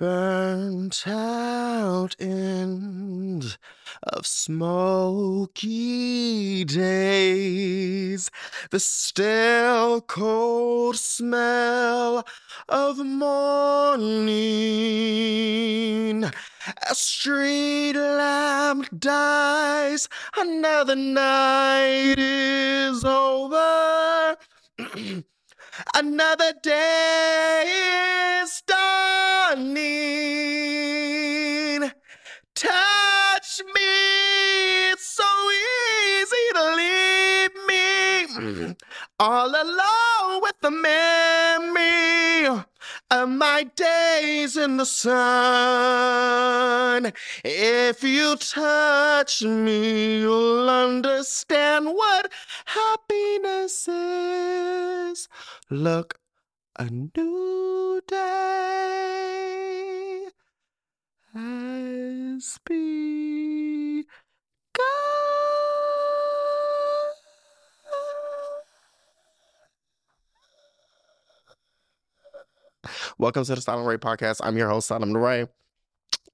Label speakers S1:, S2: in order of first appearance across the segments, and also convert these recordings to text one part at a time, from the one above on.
S1: Burnt out end of smoky days, the stale cold smell of morning. A street lamp dies, another night is over. Another day is dawning. Touch me, it's so easy to leave me. Mm. All alone with the memory of my days in the sun. If you touch me, you'll understand what happiness is. Look, a new day has begun. Welcome to the Solomon Ray podcast. I'm your host, Solomon Ray.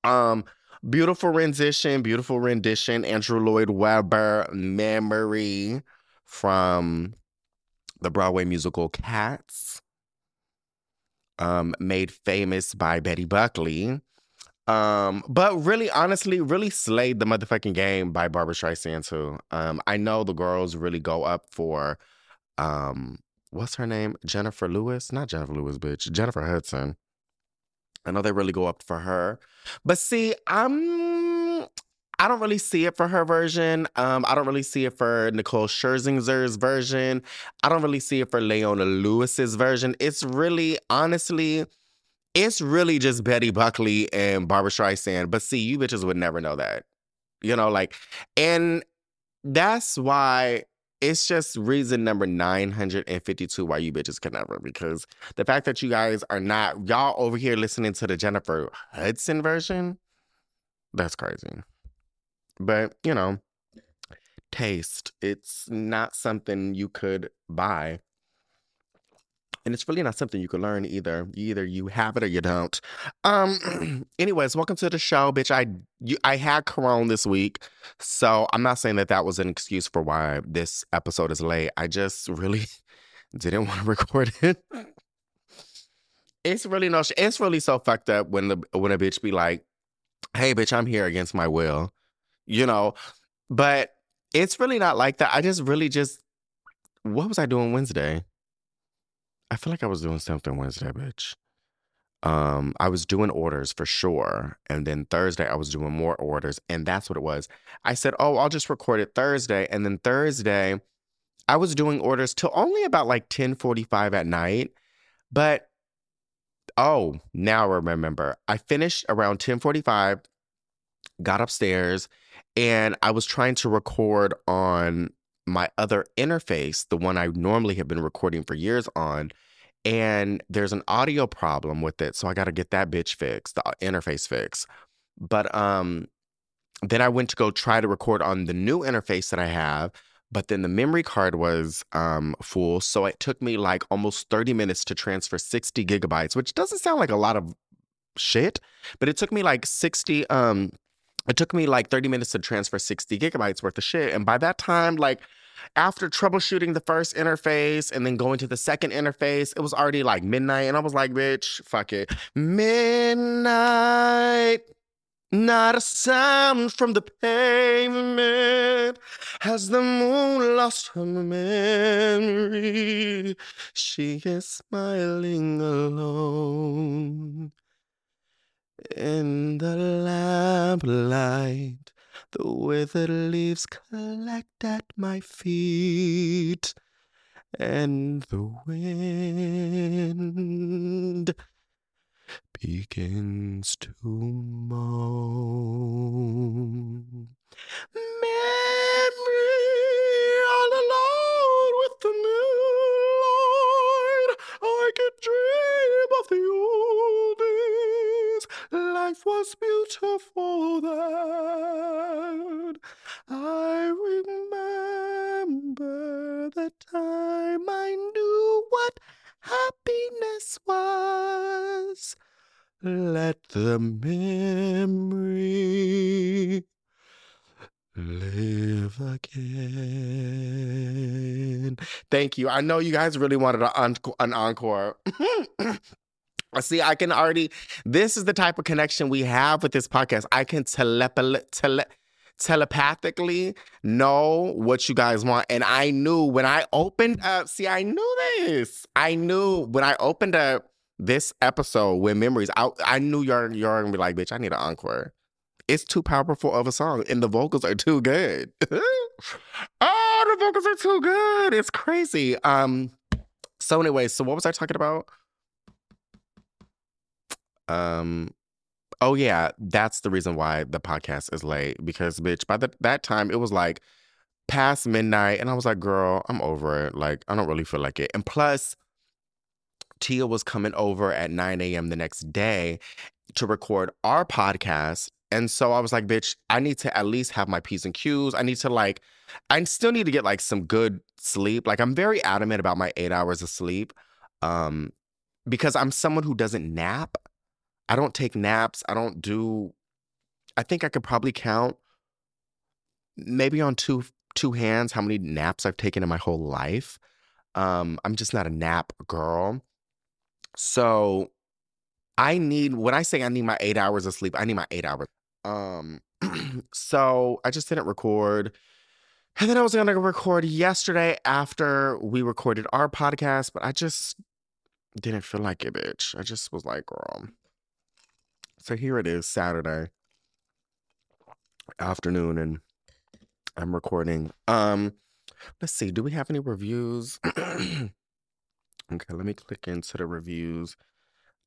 S1: Um, beautiful rendition, beautiful rendition. Andrew Lloyd Webber, Memory from the Broadway musical Cats. Um, made famous by Betty Buckley. Um, but really, honestly, really slayed the motherfucking game by Barbra Streisand too. Um, I know the girls really go up for um what's her name? Jennifer Lewis? Not Jennifer Lewis, bitch. Jennifer Hudson. I know they really go up for her. But see, I'm I don't really see it for her version. Um, I don't really see it for Nicole Scherzinger's version. I don't really see it for Leona Lewis's version. It's really, honestly, it's really just Betty Buckley and Barbra Streisand. But see, you bitches would never know that. You know, like, and that's why it's just reason number 952 why you bitches can never. Because the fact that you guys are not, y'all over here listening to the Jennifer Hudson version, that's crazy. But, you know, taste, it's not something you could buy. And it's really not something you can learn either. Either you have it or you don't. Um. anyways, welcome to the show, bitch. I you, I had Corona this week, so I'm not saying that that was an excuse for why this episode is late. I just really didn't want to record it. it's really no. It's really so fucked up when the when a bitch be like, "Hey, bitch, I'm here against my will," you know. But it's really not like that. I just really just what was I doing Wednesday? I feel like I was doing something Wednesday, bitch. Um, I was doing orders for sure. And then Thursday I was doing more orders. And that's what it was. I said, Oh, I'll just record it Thursday. And then Thursday, I was doing orders till only about like 1045 at night. But oh, now I remember. I finished around 1045, got upstairs, and I was trying to record on my other interface, the one I normally have been recording for years on, and there's an audio problem with it. So I got to get that bitch fixed, the interface fixed. But um then I went to go try to record on the new interface that I have, but then the memory card was um, full. So it took me like almost 30 minutes to transfer 60 gigabytes, which doesn't sound like a lot of shit, but it took me like 60, um, it took me like 30 minutes to transfer 60 gigabytes worth of shit. And by that time, like after troubleshooting the first interface and then going to the second interface, it was already like midnight. And I was like, bitch, fuck it. Midnight. Not a sound from the pavement. Has the moon lost her memory? She is smiling alone. In the lamplight, the withered leaves collect at my feet, and the wind begins to moan. Memory all alone with the moonlight. I could dream of the old. Life was beautiful then. I remember the time I knew what happiness was. Let the memory live again. Thank you. I know you guys really wanted an, an encore. See, I can already, this is the type of connection we have with this podcast. I can. Tele- telepathically know what you guys want. And I knew when I opened up, see, I knew this. I knew when I opened up this episode with memories, I, I knew you're, you're gonna be like, bitch, I need an encore. It's too powerful of a song, and the vocals are too good. oh, the vocals are too good. It's crazy. Um, so anyway, so what was I talking about? Um, Oh yeah, that's the reason why the podcast is late because bitch, by the, that time it was like past midnight and I was like, "Girl, I'm over it. Like, I don't really feel like it." And plus Tia was coming over at 9 a.m. the next day to record our podcast. And so I was like, bitch, I need to at least have my P's and Q's. I need to like, I still need to get like some good sleep. Like I'm very adamant about my eight hours of sleep. Um, because I'm someone who doesn't nap. I don't take naps. I don't do I think I could probably count maybe on two two hands how many naps I've taken in my whole life. Um, I'm just not a nap girl. So I need when I say I need my eight hours of sleep, I need my eight hours. Um, so I just didn't record. And then I was gonna record yesterday after we recorded our podcast, but I just didn't feel like it, bitch. I just was like, girl, so here it is, Saturday afternoon, and I'm recording. Um, let's see, do we have any reviews? okay, let me click into the reviews.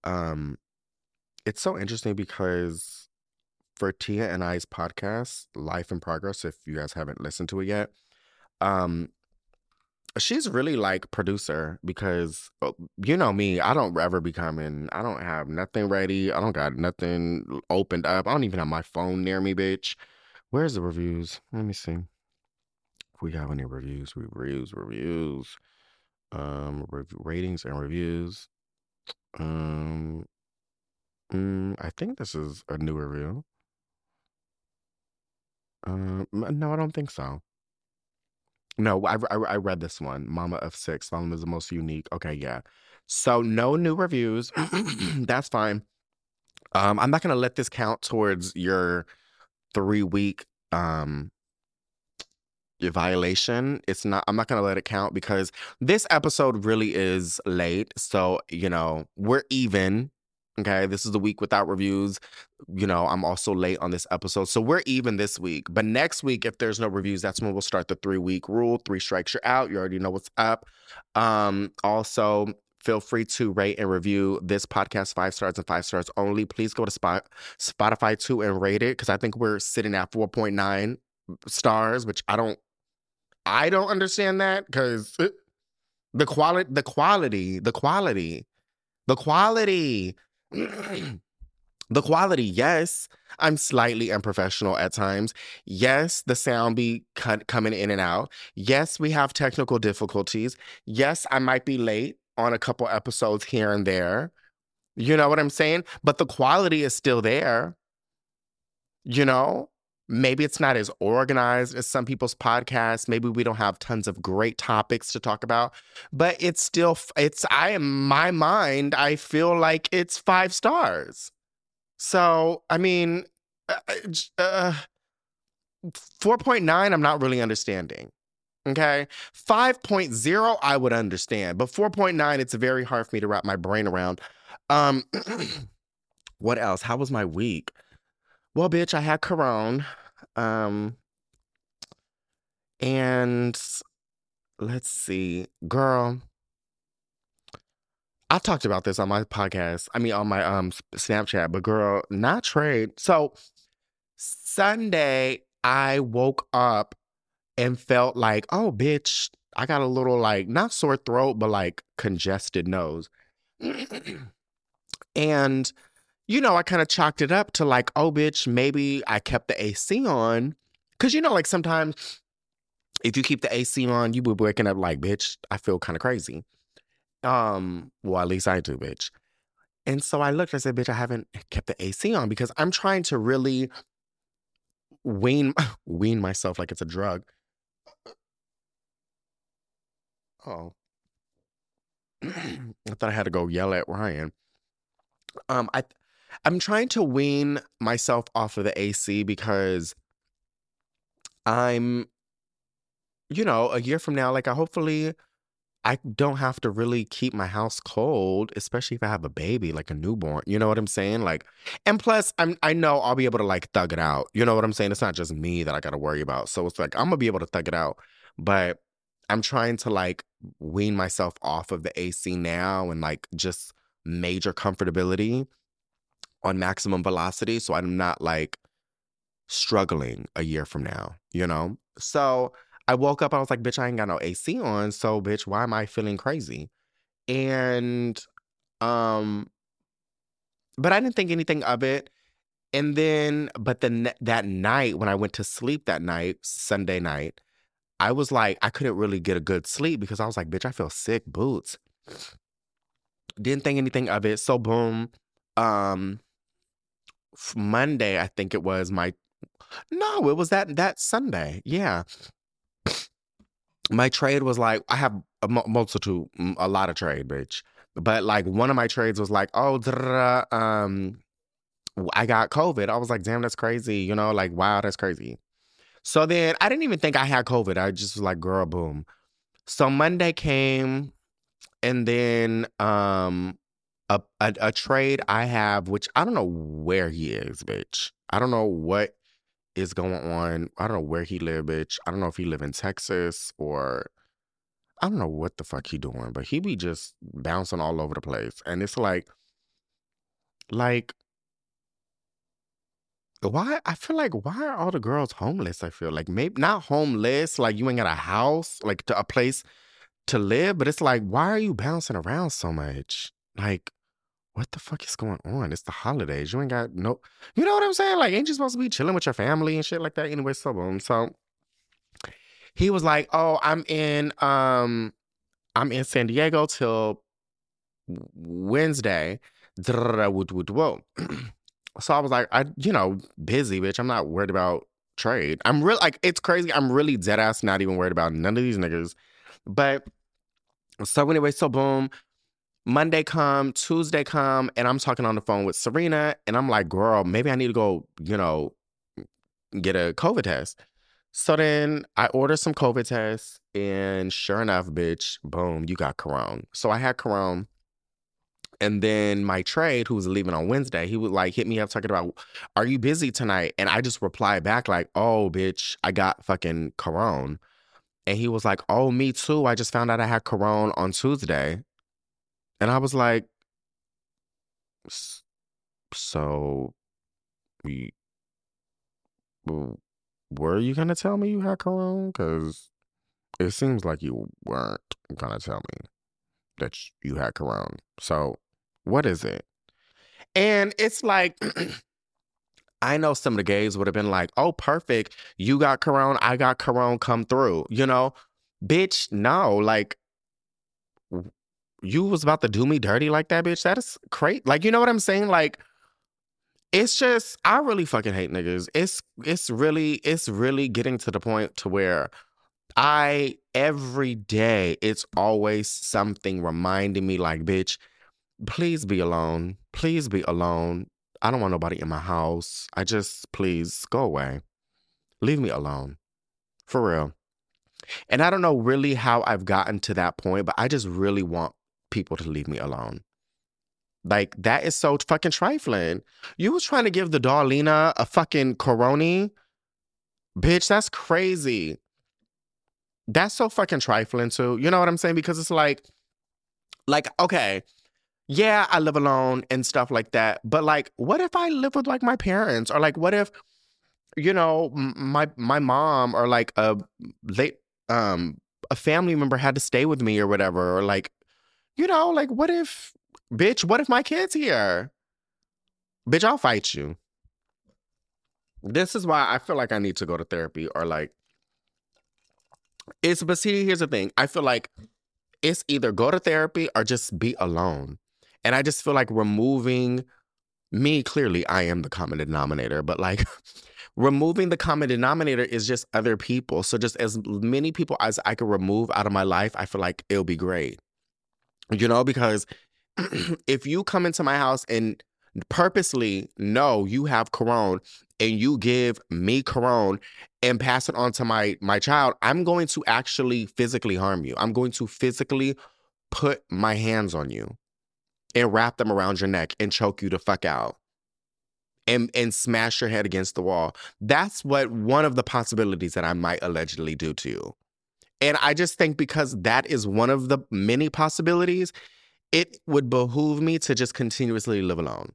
S1: Um, it's so interesting because for Tia and I's podcast, Life in Progress, if you guys haven't listened to it yet, um, she's really like producer because uh, you know me i don't ever be coming i don't have nothing ready i don't got nothing opened up i don't even have my phone near me bitch. Where's the reviews? Let me see. If we have any reviews reviews reviews um ratings and reviews um mm, i think this is a new review. Um no i don't think so no, I, I, I read this one. Mama of Six. Volume is the most unique. Okay, yeah. So no new reviews. That's fine. Um, I'm not gonna let this count towards your three week um your violation. It's not. I'm not gonna let it count because this episode really is late. So you know we're even. Okay, this is the week without reviews. You know, I'm also late on this episode. So we're even this week. But next week, if there's no reviews, that's when we'll start the three week rule. Three strikes, you're out. You already know what's up. Um, also, feel free to rate and review this podcast five stars and five stars only. Please go to Spot, Spotify too and rate it because I think we're sitting at 4.9 stars, which I don't I don't understand that because the quality the quality, the quality, the quality The quality, yes, I'm slightly unprofessional at times. Yes, the sound be cut, coming in and out. Yes, we have technical difficulties. Yes, I might be late on a couple episodes here and there. You know what I'm saying? But the quality is still there. You know, maybe it's not as organized as some people's podcasts. Maybe we don't have tons of great topics to talk about, but it's still, it's, I, in my mind, I feel like it's five stars. So, I mean, uh, uh 4.9, I'm not really understanding. Okay. 5.0, I would understand, but 4.9, it's very hard for me to wrap my brain around. Um, what else? How was my week? Well, bitch, I had Corona. Um, and let's see, girl. I talked about this on my podcast. I mean, on my um Snapchat, but girl, not trade. So Sunday, I woke up and felt like, oh, bitch, I got a little like not sore throat, but like congested nose. and you know, I kind of chalked it up to like, oh, bitch, maybe I kept the AC on. Cause you know, like sometimes if you keep the AC on, you be waking up like, bitch, I feel kind of crazy. Um, well, at least I do, bitch. And so I looked, I said, bitch, I haven't kept the AC on because I'm trying to really wean wean myself like it's a drug. Oh. I thought I had to go yell at Ryan. Um, I I'm trying to wean myself off of the AC because I'm, you know, a year from now, like I hopefully I don't have to really keep my house cold, especially if I have a baby, like a newborn. You know what I'm saying? Like, and plus, I'm I know I'll be able to like thug it out. You know what I'm saying? It's not just me that I got to worry about. So it's like I'm gonna be able to thug it out, but I'm trying to like wean myself off of the AC now and like just major comfortability on maximum velocity, so I'm not like struggling a year from now. You know? So I woke up, I was like, bitch, I ain't got no AC on. So, bitch, why am I feeling crazy? And, um, but I didn't think anything of it. And then, but then that night, when I went to sleep that night, Sunday night, I was like, I couldn't really get a good sleep because I was like, bitch, I feel sick, boots. Didn't think anything of it. So, boom. Um, Monday, I think it was my, no, it was that, that Sunday. Yeah my trade was like I have a multitude, a lot of trade, bitch. But like one of my trades was like, oh, um, I got COVID. I was like, damn, that's crazy. You know, like wow, that's crazy. So then I didn't even think I had COVID. I just was like, girl, boom. So Monday came, and then um, a, a a trade I have, which I don't know where he is, bitch. I don't know what is going on. I don't know where he live, bitch. I don't know if he live in Texas or I don't know what the fuck he doing, but he be just bouncing all over the place. And it's like, like, why? I feel like why are all the girls homeless? I feel like maybe not homeless, like you ain't got a house, like to a place to live, but it's like, why are you bouncing around so much? Like, what the fuck is going on? It's the holidays. You ain't got no, you know what I'm saying? Like, ain't you supposed to be chilling with your family and shit like that? Anyway, so boom. So he was like, "Oh, I'm in, um, I'm in San Diego till Wednesday." so I was like, I, you know, busy, bitch. I'm not worried about trade. I'm real like it's crazy. I'm really dead ass not even worried about none of these niggas. But so anyway, so boom. Monday come, Tuesday come, and I'm talking on the phone with Serena, and I'm like, girl, maybe I need to go, you know, get a COVID test. So then I ordered some COVID tests, and sure enough, bitch, boom, you got corona. So I had corona. And then my trade, who was leaving on Wednesday, he would like hit me up talking about, Are you busy tonight? And I just replied back, like, Oh, bitch, I got fucking corona. And he was like, Oh, me too. I just found out I had corona on Tuesday. And I was like, so we were you gonna tell me you had corona? Because it seems like you weren't gonna tell me that you had corona. So what is it? And it's like, I know some of the gays would have been like, oh, perfect. You got corona, I got corona, come through. You know, bitch, no. Like, you was about to do me dirty like that, bitch. That is crazy. Like, you know what I'm saying? Like, it's just I really fucking hate niggas. It's it's really it's really getting to the point to where I every day it's always something reminding me like, bitch, please be alone. Please be alone. I don't want nobody in my house. I just please go away. Leave me alone. For real. And I don't know really how I've gotten to that point, but I just really want people to leave me alone. Like that is so fucking trifling. You was trying to give the Darlena a fucking coroni. Bitch, that's crazy. That's so fucking trifling too. You know what I'm saying? Because it's like, like, okay, yeah, I live alone and stuff like that. But like, what if I live with like my parents? Or like, what if, you know, my my mom or like a late um a family member had to stay with me or whatever? Or like, you know, like what if Bitch, what if my kid's here? Bitch, I'll fight you. This is why I feel like I need to go to therapy or like it's but see, here's the thing. I feel like it's either go to therapy or just be alone. And I just feel like removing me, clearly I am the common denominator, but like removing the common denominator is just other people. So just as many people as I could remove out of my life, I feel like it'll be great. You know, because if you come into my house and purposely know you have corona and you give me corona and pass it on to my my child, I'm going to actually physically harm you. I'm going to physically put my hands on you and wrap them around your neck and choke you the fuck out. And, and smash your head against the wall. That's what one of the possibilities that I might allegedly do to you. And I just think because that is one of the many possibilities, it would behoove me to just continuously live alone.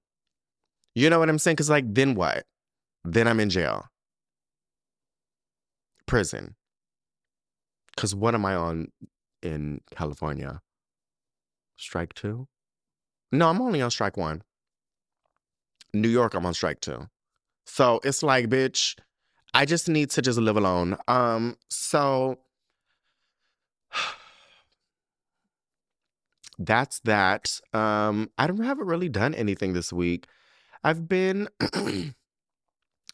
S1: You know what I'm saying? Because, like, then what? Then I'm in jail, prison. Because what am I on in California? Strike two? No, I'm only on strike one. New York, I'm on strike two. So it's like, bitch, I just need to just live alone. Um, so that's that. Um, I don't haven't really done anything this week. I've been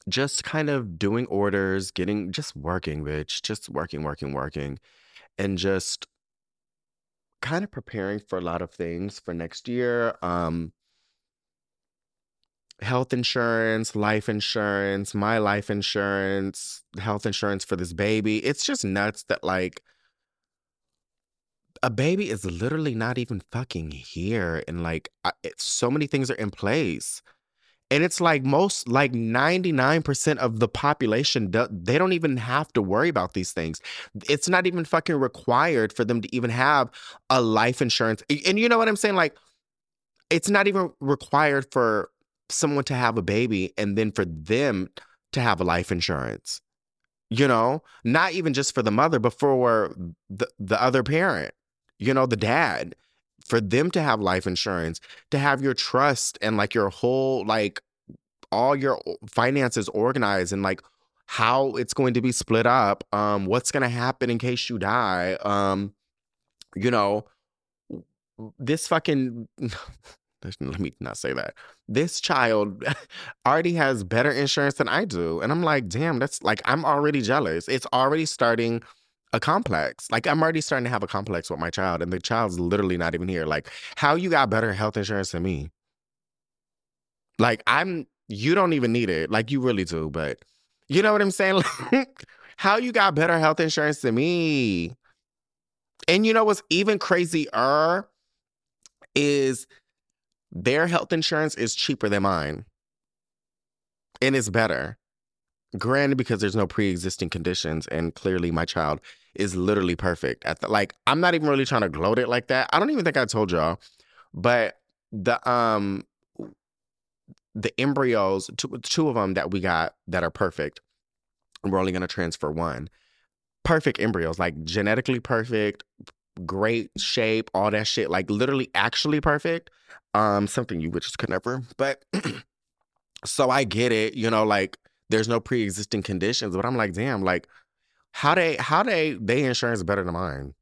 S1: just kind of doing orders, getting just working, bitch, just working, working, working, and just kind of preparing for a lot of things for next year. Um, health insurance, life insurance, my life insurance, health insurance for this baby. It's just nuts that like a baby is literally not even fucking here and like I, so many things are in place and it's like most like 99% of the population they don't even have to worry about these things. It's not even fucking required for them to even have a life insurance and you know what i'm saying? Like it's not even required for someone to have a baby and then for them to have a life insurance you know? Not even just for the mother but for the, the other parent you know, the dad, for them to have life insurance, to have your trust and like your whole, like all your finances organized and like how it's going to be split up, um, what's going to happen in case you die, um, you know, this fucking. let me not say that. This child already has better insurance than I do. And I'm like, damn, that's like, I'm already jealous. It's already starting a complex. Like I'm already starting to have a complex with my child, and the child's literally not even here. Like, how you got better health insurance than me? Like, I'm you don't even need it. Like you really do, but you know what I'm saying? Like, how you got better health insurance than me? And you know what's even crazier is their health insurance is cheaper than mine. And it's better. Granted, because there's no pre-existing conditions, and clearly my child is literally perfect. At the, like, I'm not even really trying to gloat it like that. I don't even think I told y'all, but the um the embryos, two, two of them that we got that are perfect. We're only gonna transfer one. Perfect embryos, like genetically perfect, great shape, all that shit, like literally actually perfect. Um, something you bitches could never. But so I get it, you know, like there's no pre-existing conditions, but I'm like, damn, like how they how they they insurance better than mine?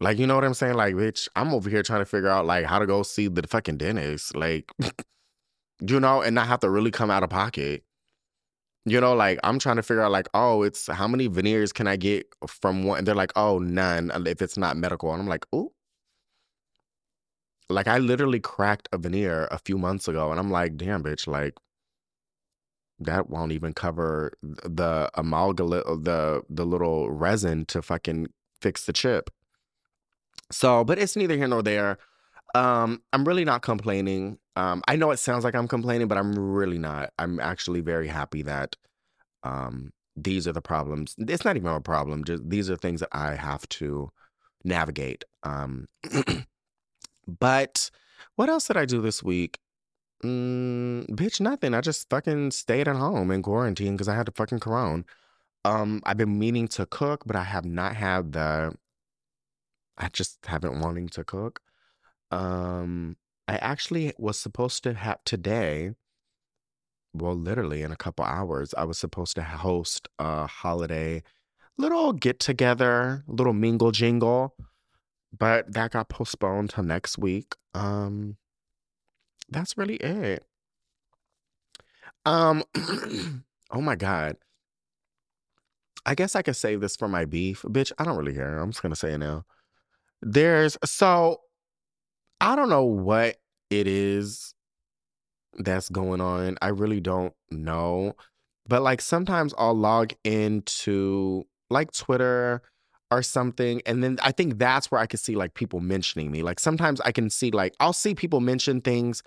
S1: Like, you know what I'm saying? Like, bitch, I'm over here trying to figure out like how to go see the fucking dentist. Like, you know, and not have to really come out of pocket. You know, like I'm trying to figure out like, oh, it's how many veneers can I get from one? And they're like, oh, none uh, if it's not medical. And I'm like, oh. Like I literally cracked a veneer a few months ago, and I'm like, damn, bitch, like that won't even cover the amalgamate, the the little resin to fucking fix the chip. So, but it's neither here nor there. Um, I'm really not complaining. Um, I know it sounds like I'm complaining, but I'm really not. I'm actually very happy that um, these are the problems. It's not even a problem. Just these are things that I have to navigate. Um, but what else did I do this week? Mm, bitch, nothing. I just fucking stayed at home in quarantine because I had the fucking corona. Um, I've been meaning to cook, but I have not had the. I just haven't wanting to cook. Um, I actually was supposed to have today, well, literally in a couple hours, I was supposed to host a holiday little get together, little mingle jingle, but that got postponed till next week. Um, that's really it. Um, oh my God. I guess I could save this for my beef. Bitch, I don't really care. I'm just gonna say it now. There's so I don't know what it is that's going on. I really don't know. But like sometimes I'll log into like Twitter or something. And then I think that's where I can see like people mentioning me. Like sometimes I can see like I'll see people mention things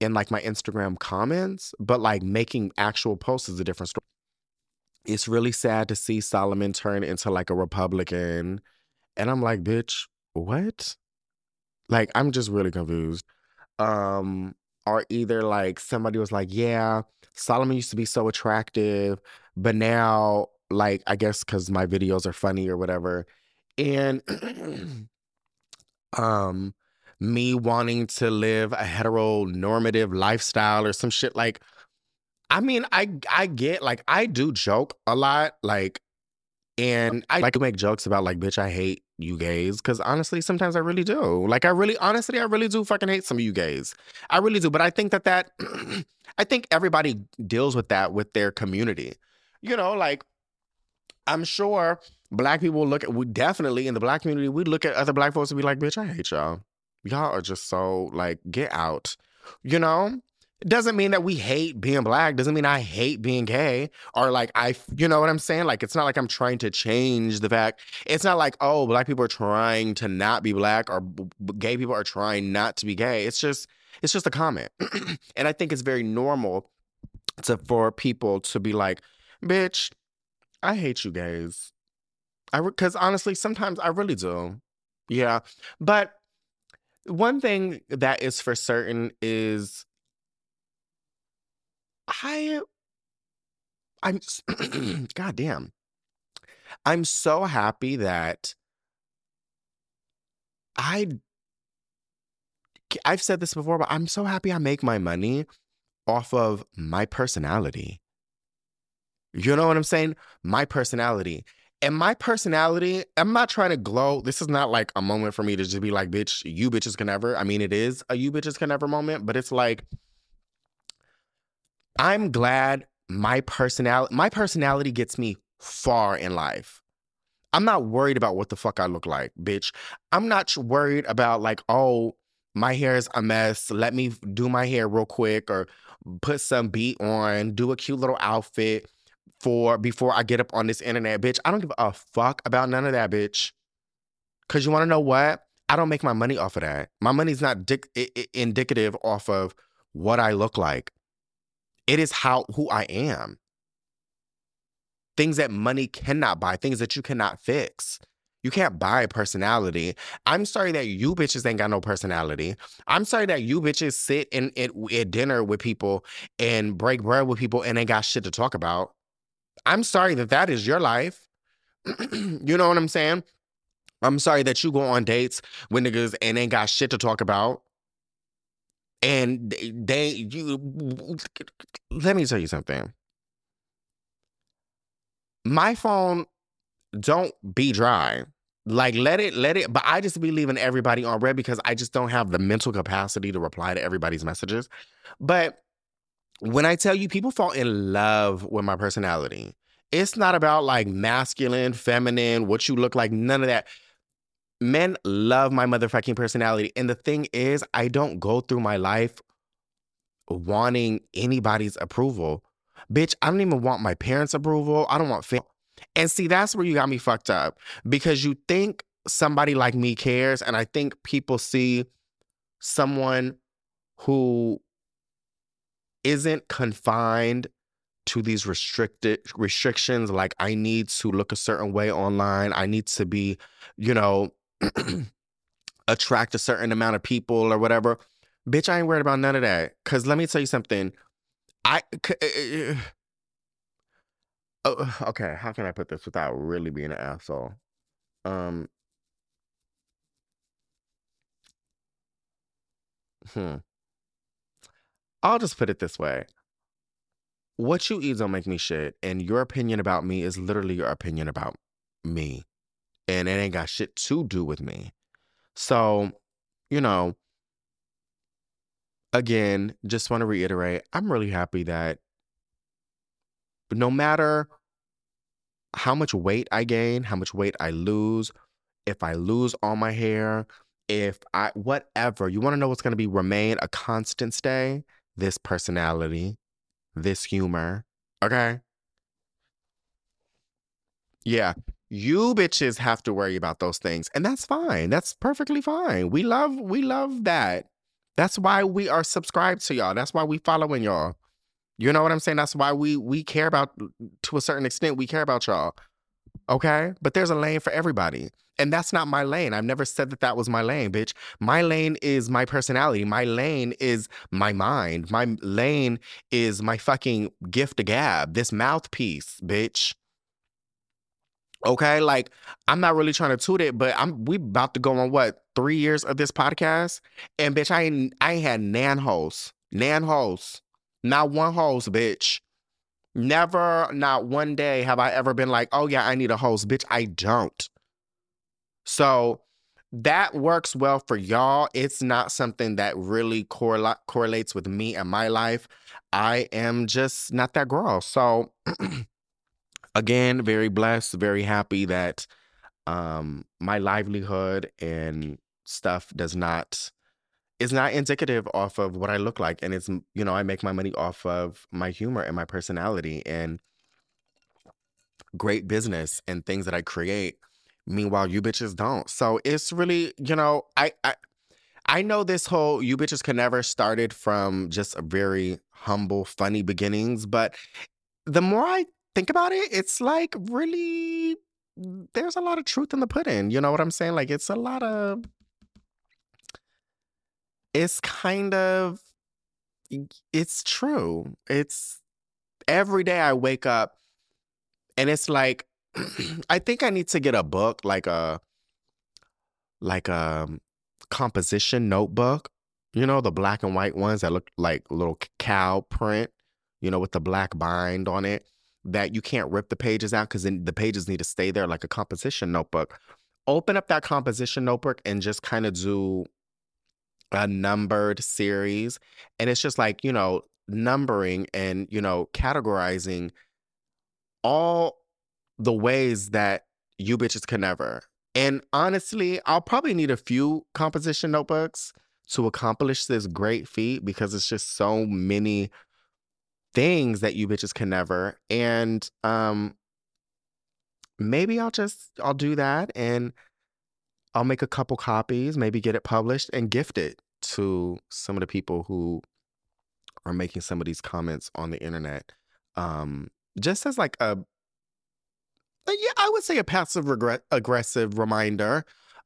S1: in like my Instagram comments, but like making actual posts is a different story. It's really sad to see Solomon turn into like a Republican. And I'm like, bitch, what? Like, I'm just really confused. Um, or either like somebody was like, yeah, Solomon used to be so attractive, but now, like, I guess because my videos are funny or whatever. And um me wanting to live a heteronormative lifestyle or some shit like I mean, I I get like I do joke a lot, like and I like to make jokes about like, bitch, I hate you gays. Cause honestly, sometimes I really do. Like, I really, honestly, I really do fucking hate some of you gays. I really do. But I think that that, I think everybody deals with that with their community. You know, like, I'm sure black people look at, we definitely in the black community, we look at other black folks and be like, bitch, I hate y'all. Y'all are just so like, get out. You know? It doesn't mean that we hate being black doesn't mean i hate being gay or like i you know what i'm saying? Like it's not like i'm trying to change the fact it's not like oh black people are trying to not be black or b- gay people are trying not to be gay. It's just it's just a comment. And i think it's very normal to for people to be like bitch i hate you gays i because honestly sometimes i really do. Yeah. But one thing that is for certain is I I'm goddamn. I'm so happy that I I've said this before, but I'm so happy I make my money off of my personality. You know what I'm saying? My personality. And my personality, I'm not trying to glow. This is not like a moment for me to just be like, bitch, you bitches can never. I mean, it is a you bitches can never moment, but it's like I'm glad my personality my personality gets me far in life. I'm not worried about what the fuck I look like, bitch. I'm not worried about like, oh, my hair is a mess. Let me do my hair real quick or put some beat on, do a cute little outfit for before I get up on this internet, bitch. I don't give a fuck about none of that, bitch. Cause you want to know what? I don't make my money off of that. My money's not dic- indicative off of what I look like. It is how who I am. Things that money cannot buy, things that you cannot fix. You can't buy personality. I'm sorry that you bitches ain't got no personality. I'm sorry that you bitches sit in at, at dinner with people and break bread with people and ain't got shit to talk about. I'm sorry that that is your life. you know what I'm saying? I'm sorry that you go on dates with niggas and ain't got shit to talk about. And they, they you let me tell you something. My phone don't be dry. Like let it let it but I just be leaving everybody on red because I just don't have the mental capacity to reply to everybody's messages. But when I tell you people fall in love with my personality, it's not about like masculine, feminine, what you look like, none of that. Men love my motherfucking personality. And the thing is, I don't go through my life wanting anybody's approval. Bitch, I don't even want my parents' approval. I don't want fam- and see, that's where you got me fucked up because you think somebody like me cares. And I think people see someone who isn't confined to these restricted restrictions like I need to look a certain way online. I need to be, you know, attract a certain amount of people or whatever. Bitch, I ain't worried about none of that. Cause let me tell you something. I uh, Oh, okay. How can I put this without really being an asshole? Um, hmm. I'll just put it this way. What you eat don't make me shit, and your opinion about me is literally your opinion about me. And it ain't got shit to do with me. So, you know, again, just want to reiterate, I'm really happy that no matter how much weight I gain, how much weight I lose, if I lose all my hair, if I whatever, you want to know what's going to be remain a constant stay? This personality, this humor. Okay? Yeah. You bitches have to worry about those things. And that's fine. That's perfectly fine. We love we love that. That's why we are subscribed to y'all. That's why we following y'all. You know what I'm saying? That's why we we care about to a certain extent we care about y'all. Okay? But there's a lane for everybody. And that's not my lane. I've never said that that was my lane, bitch. My lane is my personality. My lane is my mind. My lane is my fucking gift of gab, this mouthpiece, bitch. Okay, like I'm not really trying to toot it, but I'm we about to go on what three years of this podcast, and bitch, I ain't I ain't had nan hosts, nan hosts, not one host, bitch. Never, not one day have I ever been like, oh yeah, I need a host, bitch. I don't. So that works well for y'all. It's not something that really correla- correlates with me and my life. I am just not that girl. So again, very blessed, very happy that um my livelihood and stuff does not is not indicative off of what I look like and it's you know I make my money off of my humor and my personality and great business and things that I create meanwhile you bitches don't so it's really you know I I I know this whole you bitches can never started from just a very humble funny beginnings but the more I think about it, it's like really there's a lot of truth in the pudding. You know what I'm saying? Like it's a lot of it's kind of it's true. It's every day I wake up and it's like I think I need to get a book like a like a composition notebook. You know, the black and white ones that look like little cow print, you know, with the black bind on it that you can't rip the pages out because then the pages need to stay there like a composition notebook. Open up that composition notebook and just kind of do a numbered series. And it's just like, you know, numbering and, you know, categorizing all the ways that you bitches can never. And honestly, I'll probably need a few composition notebooks to accomplish this great feat because it's just so many things that you bitches can never. And um maybe I'll just I'll do that and I'll make a couple copies, maybe get it published and gift it to some of the people who are making some of these comments on the internet. Um just as like a yeah, I would say a passive aggressive reminder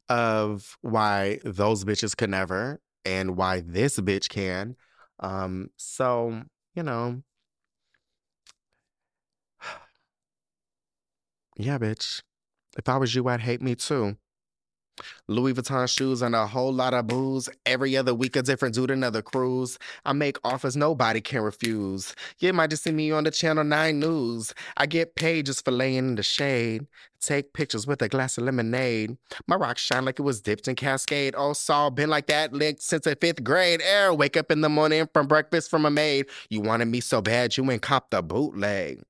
S1: of why those bitches can never and why this bitch can. Um so, you know, Yeah, bitch. If I was you, I'd hate me too. Louis Vuitton shoes and a whole lot of booze. Every other week, a different dude, another cruise. I make offers nobody can refuse. You might just see me on the Channel 9 News. I get paid just for laying in the shade. Take pictures with a glass of lemonade. My rock shine like it was dipped in Cascade. Oh, Saul, been like that lick since the fifth grade. Air, wake up in the morning from breakfast from a maid. You wanted me so bad, you ain't cop the bootleg.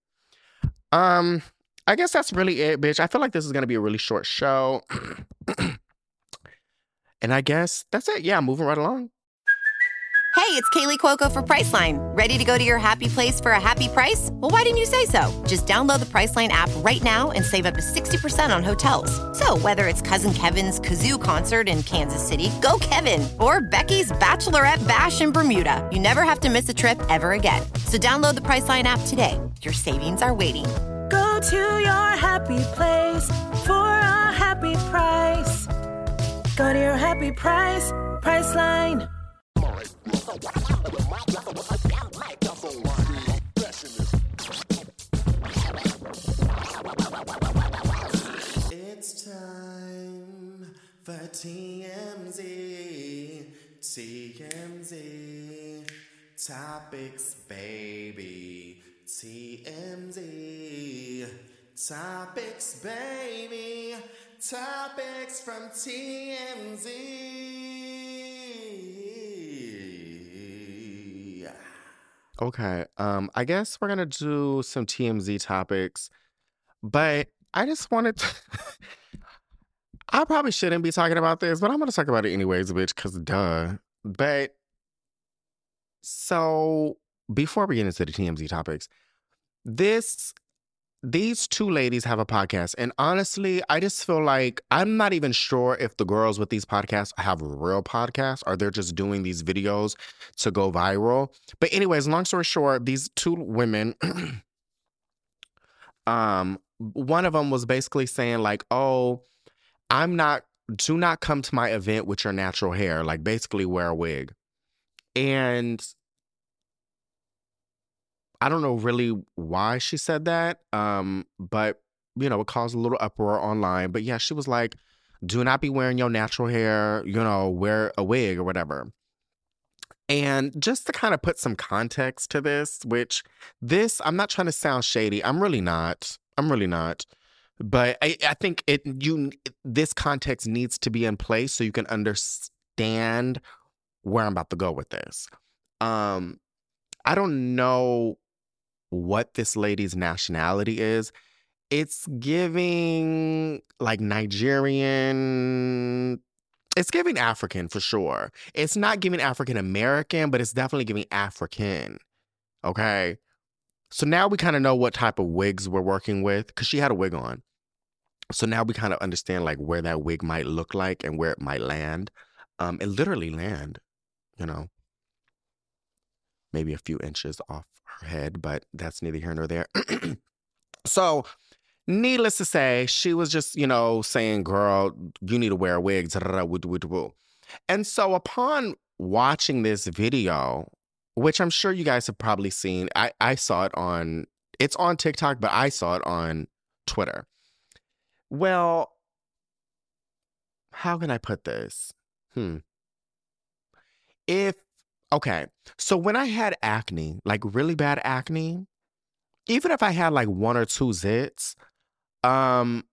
S1: Um, I guess that's really it, bitch. I feel like this is gonna be a really short show. and I guess that's it. Yeah, moving right along.
S2: Hey, it's Kaley Cuoco for Priceline. Ready to go to your happy place for a happy price? Well, why didn't you say so? Just download the Priceline app right now and save up to 60% on hotels. So, whether it's Cousin Kevin's Kazoo concert in Kansas City, go Kevin, or Becky's Bachelorette Bash in Bermuda, you never have to miss a trip ever again. So, download the Priceline app today. Your savings are waiting.
S3: Go to your happy place for a happy price. Go to your happy price, Priceline.
S1: It's time for TMZ. TMZ. Topics, baby. TMZ. Topics, baby. Topics from TMZ. Okay, um, I guess we're gonna do some TMZ topics, but I just wanted to. I probably shouldn't be talking about this, but I'm gonna talk about it anyways, bitch, because duh. But so before we get into the TMZ topics, this these two ladies have a podcast, and honestly, I just feel like I'm not even sure if the girls with these podcasts have real podcasts or they're just doing these videos to go viral. But anyways, long story short, these two women, um, one of them was basically saying like, "Oh, I'm not. Do not come to my event with your natural hair. Like, basically, wear a wig." And I don't know really why she said that. Um, but you know, it caused a little uproar online. But yeah, she was like, do not be wearing your natural hair, you know, wear a wig or whatever. And just to kind of put some context to this, which this, I'm not trying to sound shady. I'm really not. I'm really not. But I, I think it you this context needs to be in place so you can understand where I'm about to go with this. Um, I don't know what this lady's nationality is. It's giving like Nigerian. It's giving African for sure. It's not giving African American, but it's definitely giving African. Okay. So now we kind of know what type of wigs we're working with because she had a wig on. So now we kind of understand like where that wig might look like and where it might land. Um, it literally land, you know, maybe a few inches off her head, but that's neither here nor there. so, needless to say, she was just, you know, saying, girl, you need to wear a wig. And so, upon watching this video, which I'm sure you guys have probably seen, I, I saw it on, it's on TikTok, but I saw it on Twitter. Well, how can I put this? Hmm. If Okay. So when I had acne, like really bad acne, even if I had like one or two zits, um,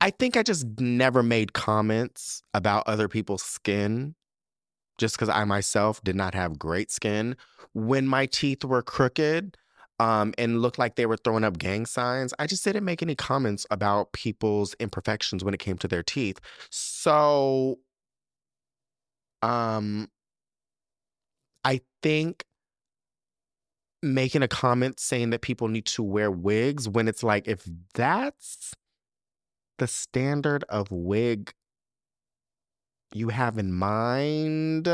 S1: I think I just never made comments about other people's skin just because I myself did not have great skin. When my teeth were crooked um, and looked like they were throwing up gang signs, I just didn't make any comments about people's imperfections when it came to their teeth. So, um, I think making a comment saying that people need to wear wigs when it's like, if that's the standard of wig you have in mind,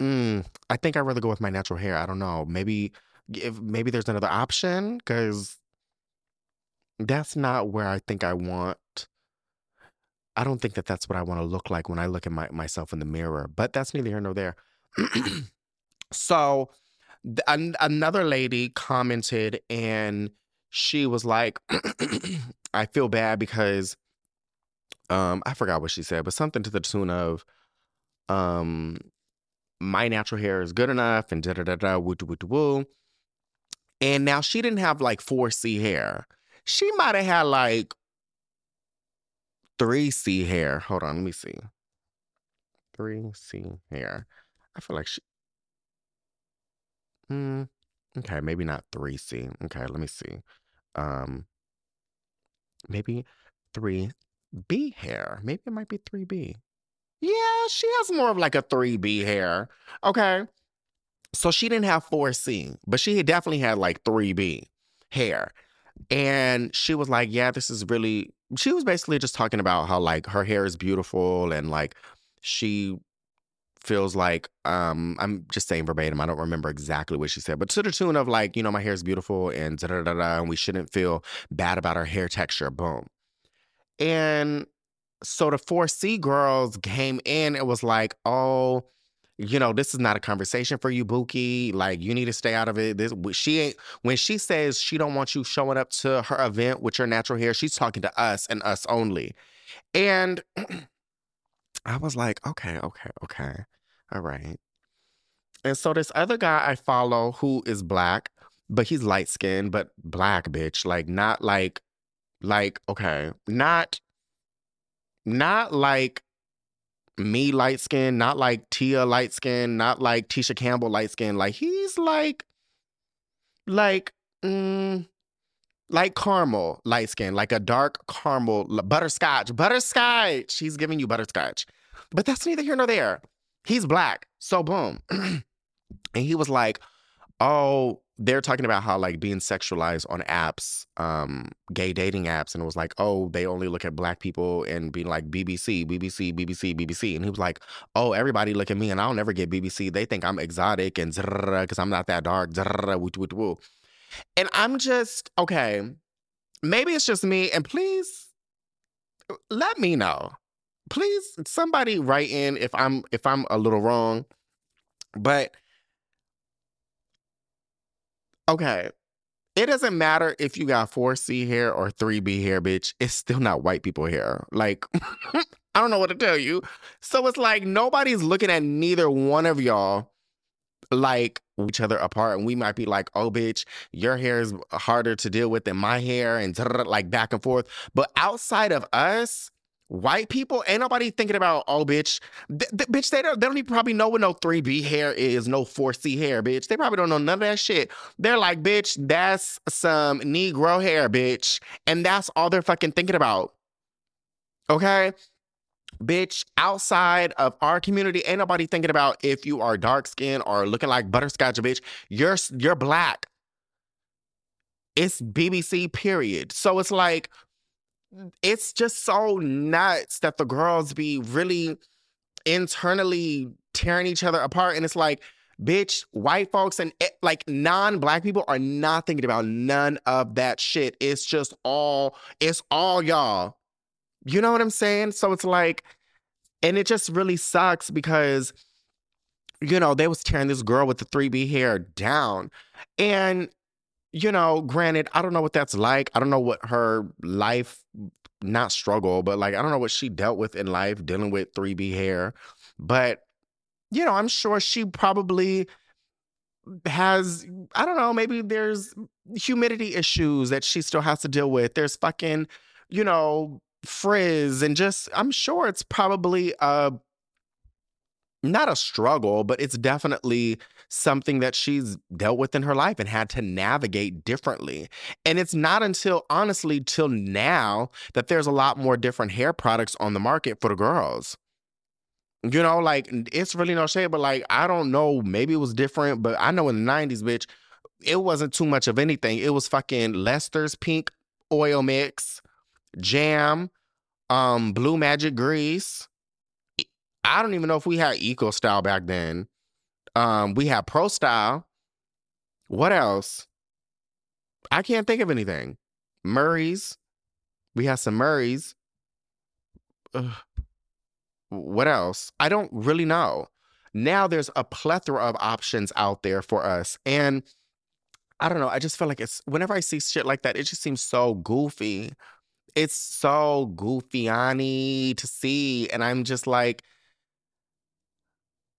S1: mm, I think I'd rather go with my natural hair. I don't know. Maybe if maybe there's another option because that's not where I think I want. I don't think that that's what I want to look like when I look at my, myself in the mirror. But that's neither here nor there. So an- another lady commented and she was like, I feel bad because um, I forgot what she said, but something to the tune of, um, my natural hair is good enough and da da da da woo woo woo. And now she didn't have like 4C hair. She might have had like 3C hair. Hold on, let me see. 3C hair. I feel like she. Hmm. Okay, maybe not 3C. Okay, let me see. Um, maybe 3B hair. Maybe it might be 3B. Yeah, she has more of like a 3B hair. Okay. So she didn't have 4C, but she definitely had like 3B hair. And she was like, Yeah, this is really, she was basically just talking about how like her hair is beautiful and like she feels like um I'm just saying verbatim. I don't remember exactly what she said, but to the tune of like, you know, my hair is beautiful and da da da da, and we shouldn't feel bad about our hair texture. Boom. And so the 4C girls came in and was like, oh, you know, this is not a conversation for you, Buki. Like, you need to stay out of it. This she ain't when she says she don't want you showing up to her event with your natural hair, she's talking to us and us only. And I was like, okay, okay, okay. All right. And so this other guy I follow who is black, but he's light skinned, but black bitch. Like not like like, okay, not not like me light skin, not like Tia light skin, not like Tisha Campbell light skin. Like he's like, like, mm, like caramel light skin, like a dark caramel butterscotch, butterscotch. He's giving you butterscotch, but that's neither here nor there. He's black, so boom. and he was like, oh, they're talking about how like being sexualized on apps, um, gay dating apps, and it was like, oh, they only look at black people and being like BBC, BBC, BBC, BBC, and he was like, oh, everybody look at me and I'll never get BBC. They think I'm exotic and because I'm not that dark. And I'm just okay. Maybe it's just me, and please let me know. Please, somebody write in if I'm if I'm a little wrong, but Okay. It doesn't matter if you got 4C hair or 3B hair, bitch. It's still not white people hair. Like, I don't know what to tell you. So it's like nobody's looking at neither one of y'all like each other apart. And we might be like, oh, bitch, your hair is harder to deal with than my hair, and like back and forth. But outside of us, White people, ain't nobody thinking about, oh, bitch. Th- th- bitch, they don't, they don't even probably know what no 3B hair is, no 4C hair, bitch. They probably don't know none of that shit. They're like, bitch, that's some Negro hair, bitch. And that's all they're fucking thinking about. Okay? Bitch, outside of our community, ain't nobody thinking about if you are dark skinned or looking like butterscotch, bitch. You're, you're black. It's BBC, period. So it's like, it's just so nuts that the girls be really internally tearing each other apart. And it's like, bitch, white folks and eh, like non black people are not thinking about none of that shit. It's just all, it's all y'all. You know what I'm saying? So it's like, and it just really sucks because, you know, they was tearing this girl with the 3B hair down. And you know, granted, I don't know what that's like. I don't know what her life, not struggle, but like, I don't know what she dealt with in life dealing with 3B hair. But, you know, I'm sure she probably has, I don't know, maybe there's humidity issues that she still has to deal with. There's fucking, you know, frizz and just, I'm sure it's probably a, not a struggle, but it's definitely something that she's dealt with in her life and had to navigate differently. And it's not until, honestly, till now that there's a lot more different hair products on the market for the girls. You know, like it's really no shade, but like I don't know, maybe it was different, but I know in the 90s, bitch, it wasn't too much of anything. It was fucking Luster's pink oil mix, jam, um, blue magic grease. I don't even know if we had eco style back then. Um, we have Pro Style. What else? I can't think of anything. Murray's. We have some Murray's. Ugh. What else? I don't really know. Now there's a plethora of options out there for us. And I don't know. I just feel like it's whenever I see shit like that, it just seems so goofy. it's so goofy to see. And I'm just like,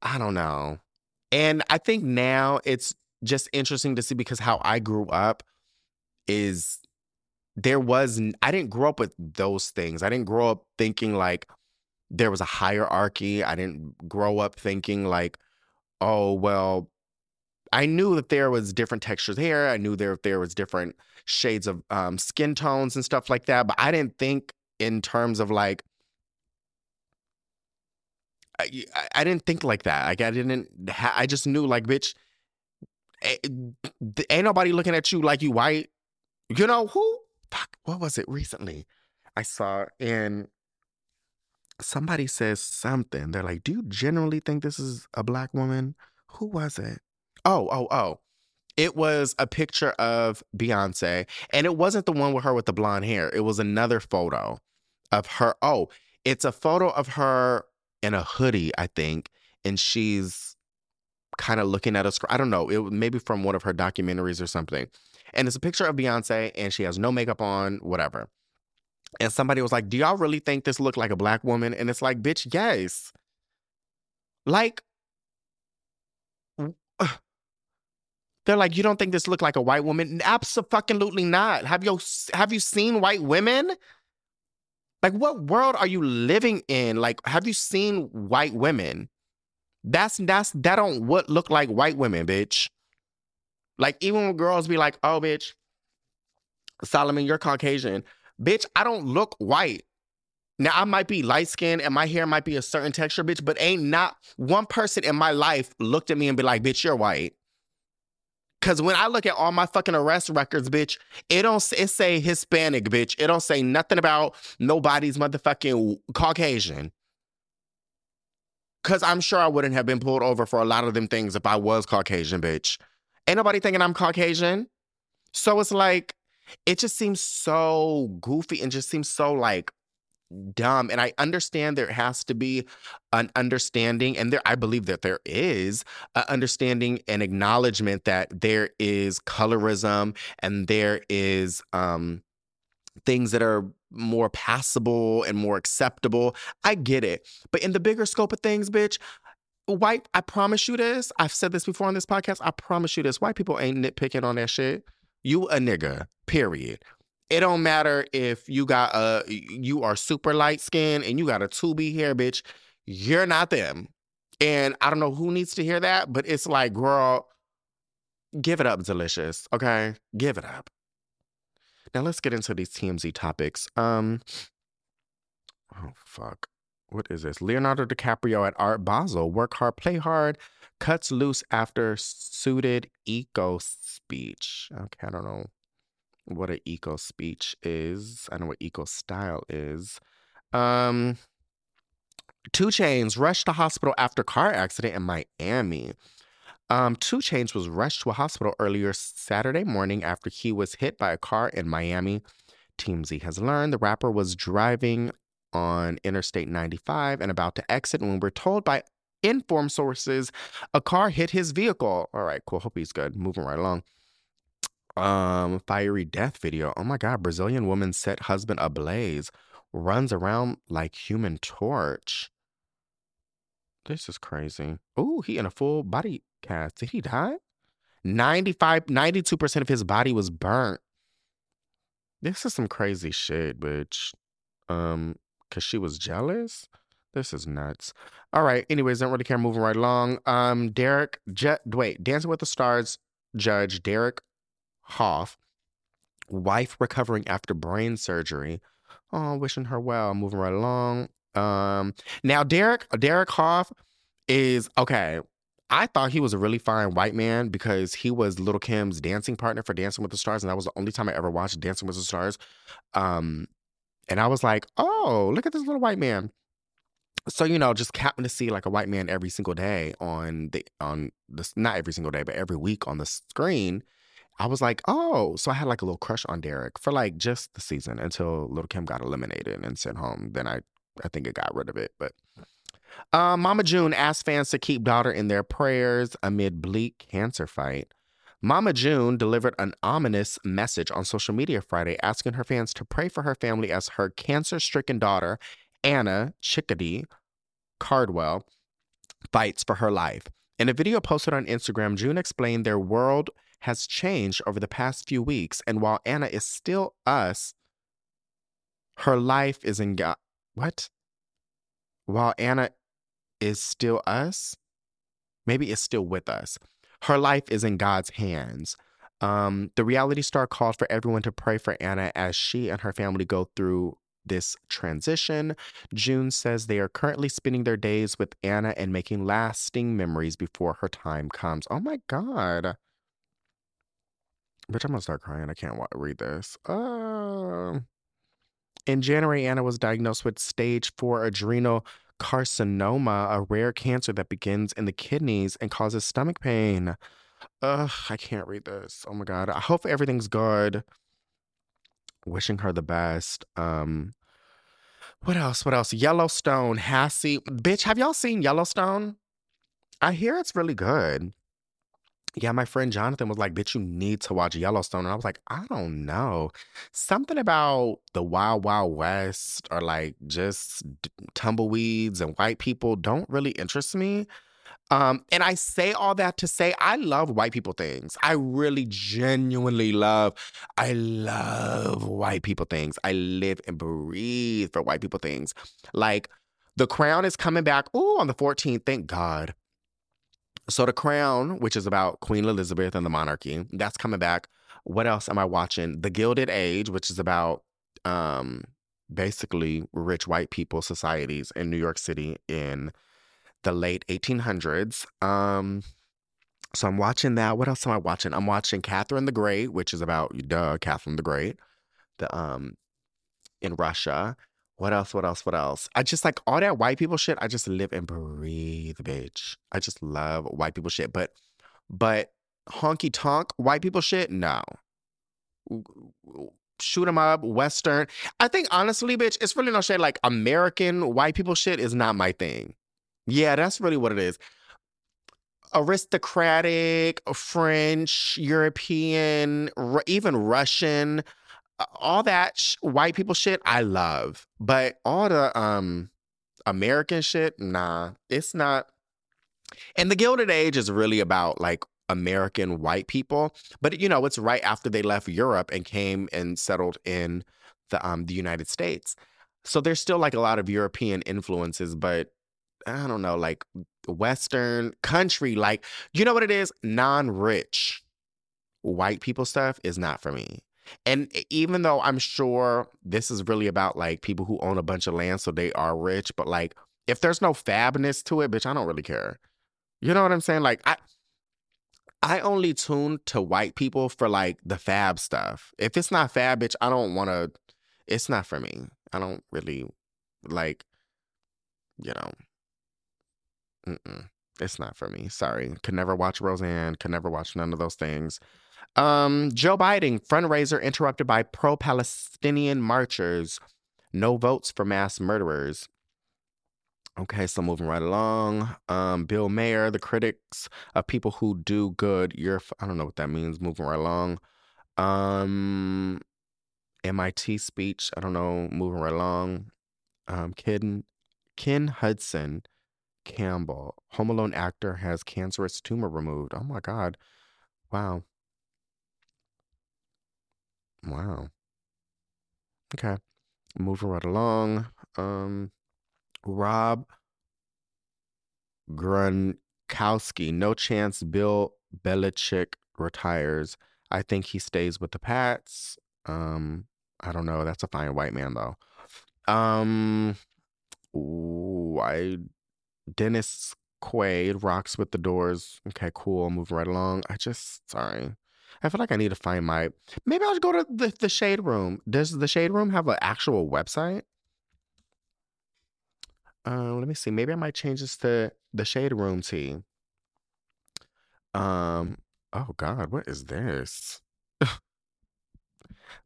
S1: I don't know. And I think now it's just interesting to see because how I grew up is there was I didn't grow up with those things. I didn't grow up thinking like there was a hierarchy. I didn't grow up thinking like, oh well, I knew that there was different textures hair. I knew there there was different shades of um, skin tones and stuff like that. But I didn't think in terms of like I, I didn't think like that. Like I didn't. I just knew like bitch. Ain't nobody looking at you like you white. You know who? Fuck. What was it recently? I saw in somebody says something. They're like, "Do you generally think this is a black woman?" Who was it? Oh, oh, oh. It was a picture of Beyonce, and it wasn't the one with her with the blonde hair. It was another photo of her. Oh, it's a photo of her in a hoodie, I think, and she's kind of looking at a screen. I don't know. It maybe from one of her documentaries or something. And it's a picture of Beyonce, and she has no makeup on, whatever. And somebody was like, "Do y'all really think this looked like a black woman?" And it's like, "Bitch, yes." Like, they're like, "You don't think this looked like a white woman?" Absolutely not. Have you have you seen white women? Like, what world are you living in? Like, have you seen white women? That's that's that don't what look like white women, bitch. Like, even when girls be like, oh, bitch, Solomon, you're Caucasian. Bitch, I don't look white. Now I might be light skinned and my hair might be a certain texture, bitch, but ain't not one person in my life looked at me and be like, bitch, you're white. Cause when I look at all my fucking arrest records, bitch, it don't it say Hispanic, bitch. It don't say nothing about nobody's motherfucking Caucasian. Cause I'm sure I wouldn't have been pulled over for a lot of them things if I was Caucasian, bitch. Ain't nobody thinking I'm Caucasian. So it's like, it just seems so goofy and just seems so like dumb. And I understand there has to be an understanding, and there I believe that there is an understanding and acknowledgement that there is colorism and there is um things that are more passable and more acceptable. I get it. But in the bigger scope of things, bitch, white, I promise you this. I've said this before on this podcast. I promise you this. White people ain't nitpicking on that shit. You a nigga, period. It don't matter if you got a you are super light skin and you got a 2B hair, bitch. You're not them. And I don't know who needs to hear that, but it's like, girl, give it up, delicious. Okay? Give it up. Now let's get into these TMZ topics. Um Oh fuck. What is this? Leonardo DiCaprio at Art Basel. Work hard, play hard. Cuts loose after suited eco speech. Okay, I don't know what an eco speech is. I know what eco style is. Um, 2 Chainz rushed to hospital after car accident in Miami. Um, 2 Chainz was rushed to a hospital earlier Saturday morning after he was hit by a car in Miami. TMZ has learned the rapper was driving on Interstate 95 and about to exit when we're told by informed sources a car hit his vehicle. All right, cool. Hope he's good. Moving right along. Um, fiery death video. Oh my god, Brazilian woman set husband ablaze, runs around like human torch. This is crazy. Oh, he in a full body cast. Did he die? 95, 92% of his body was burnt. This is some crazy shit, bitch. Um, cause she was jealous. This is nuts. All right. Anyways, don't really care. Moving right along. Um, Derek, Je- wait, Dancing with the Stars judge Derek Hough, wife recovering after brain surgery. Oh, wishing her well. Moving right along. Um, now Derek, Derek Hough is okay. I thought he was a really fine white man because he was Lil' Kim's dancing partner for Dancing with the Stars, and that was the only time I ever watched Dancing with the Stars. Um, and I was like, oh, look at this little white man. So you know, just happened to see like a white man every single day on the on this not every single day, but every week on the screen. I was like, oh, so I had like a little crush on Derek for like just the season until Lil' Kim got eliminated and sent home. Then I, I think it got rid of it. But uh, Mama June asked fans to keep daughter in their prayers amid bleak cancer fight. Mama June delivered an ominous message on social media Friday asking her fans to pray for her family as her cancer stricken daughter, Anna Chickadee Cardwell, fights for her life. In a video posted on Instagram, June explained their world has changed over the past few weeks, and while Anna is still us, her life is in God. What? While Anna is still us, maybe is still with us. Her life is in God's hands. Um, the reality star called for everyone to pray for Anna as she and her family go through this transition. June says they are currently spending their days with Anna and making lasting memories before her time comes. Oh my God. Bitch, I'm gonna start crying. I can't wa- read this. Uh, in January, Anna was diagnosed with stage four adrenal carcinoma, a rare cancer that begins in the kidneys and causes stomach pain. Ugh, I can't read this. Oh my God. I hope everything's good. Wishing her the best. Um, what else? What else? Yellowstone, Hassie. Bitch, have y'all seen Yellowstone? I hear it's really good. Yeah, my friend Jonathan was like, bitch, you need to watch Yellowstone. And I was like, I don't know. Something about the Wild Wild West or like just tumbleweeds and white people don't really interest me. Um, and I say all that to say I love white people things. I really genuinely love, I love white people things. I live and breathe for white people things. Like The Crown is coming back, ooh, on the 14th, thank God. So The Crown, which is about Queen Elizabeth and the monarchy, that's coming back. What else am I watching? The Gilded Age, which is about um basically rich white people societies in New York City in the late 1800s. Um so I'm watching that. What else am I watching? I'm watching Catherine the Great, which is about duh, Catherine the Great. The um in Russia. What else? What else? What else? I just like all that white people shit. I just live and breathe, bitch. I just love white people shit. But, but honky tonk white people shit, no. Shoot 'em up, Western. I think honestly, bitch, it's really no shade. Like American white people shit is not my thing. Yeah, that's really what it is. Aristocratic, French, European, even Russian all that sh- white people shit I love, but all the um American shit, nah, it's not. And the Gilded Age is really about like American white people, but you know, it's right after they left Europe and came and settled in the um the United States. So there's still like a lot of European influences, but I don't know, like Western country, like you know what it is? Non-rich white people stuff is not for me. And even though I'm sure this is really about like people who own a bunch of land, so they are rich, but like if there's no fabness to it, bitch, I don't really care. You know what I'm saying? Like I I only tune to white people for like the fab stuff. If it's not fab, bitch, I don't want to. It's not for me. I don't really like, you know. Mm-mm. It's not for me. Sorry. Could never watch Roseanne. Could never watch none of those things. Um, Joe Biden fundraiser interrupted by pro-Palestinian marchers. No votes for mass murderers. Okay, so moving right along. Um, Bill Maher, the critics of people who do good. You're, I don't know what that means. Moving right along. Um, MIT speech. I don't know. Moving right along. Um, Ken, Ken Hudson Campbell, Home Alone actor, has cancerous tumor removed. Oh my God. Wow. Wow. Okay. Moving right along. Um, Rob Gronkowski. No chance Bill Belichick retires. I think he stays with the Pats. Um, I don't know. That's a fine white man though. Um, ooh, I Dennis Quaid rocks with the doors. Okay, cool. Moving right along. I just sorry. I feel like I need to find my. Maybe I'll just go to the the Shade Room. Does the Shade Room have an actual website? Uh, let me see. Maybe I might change this to the Shade Room Tea. Um. Oh God, what is this?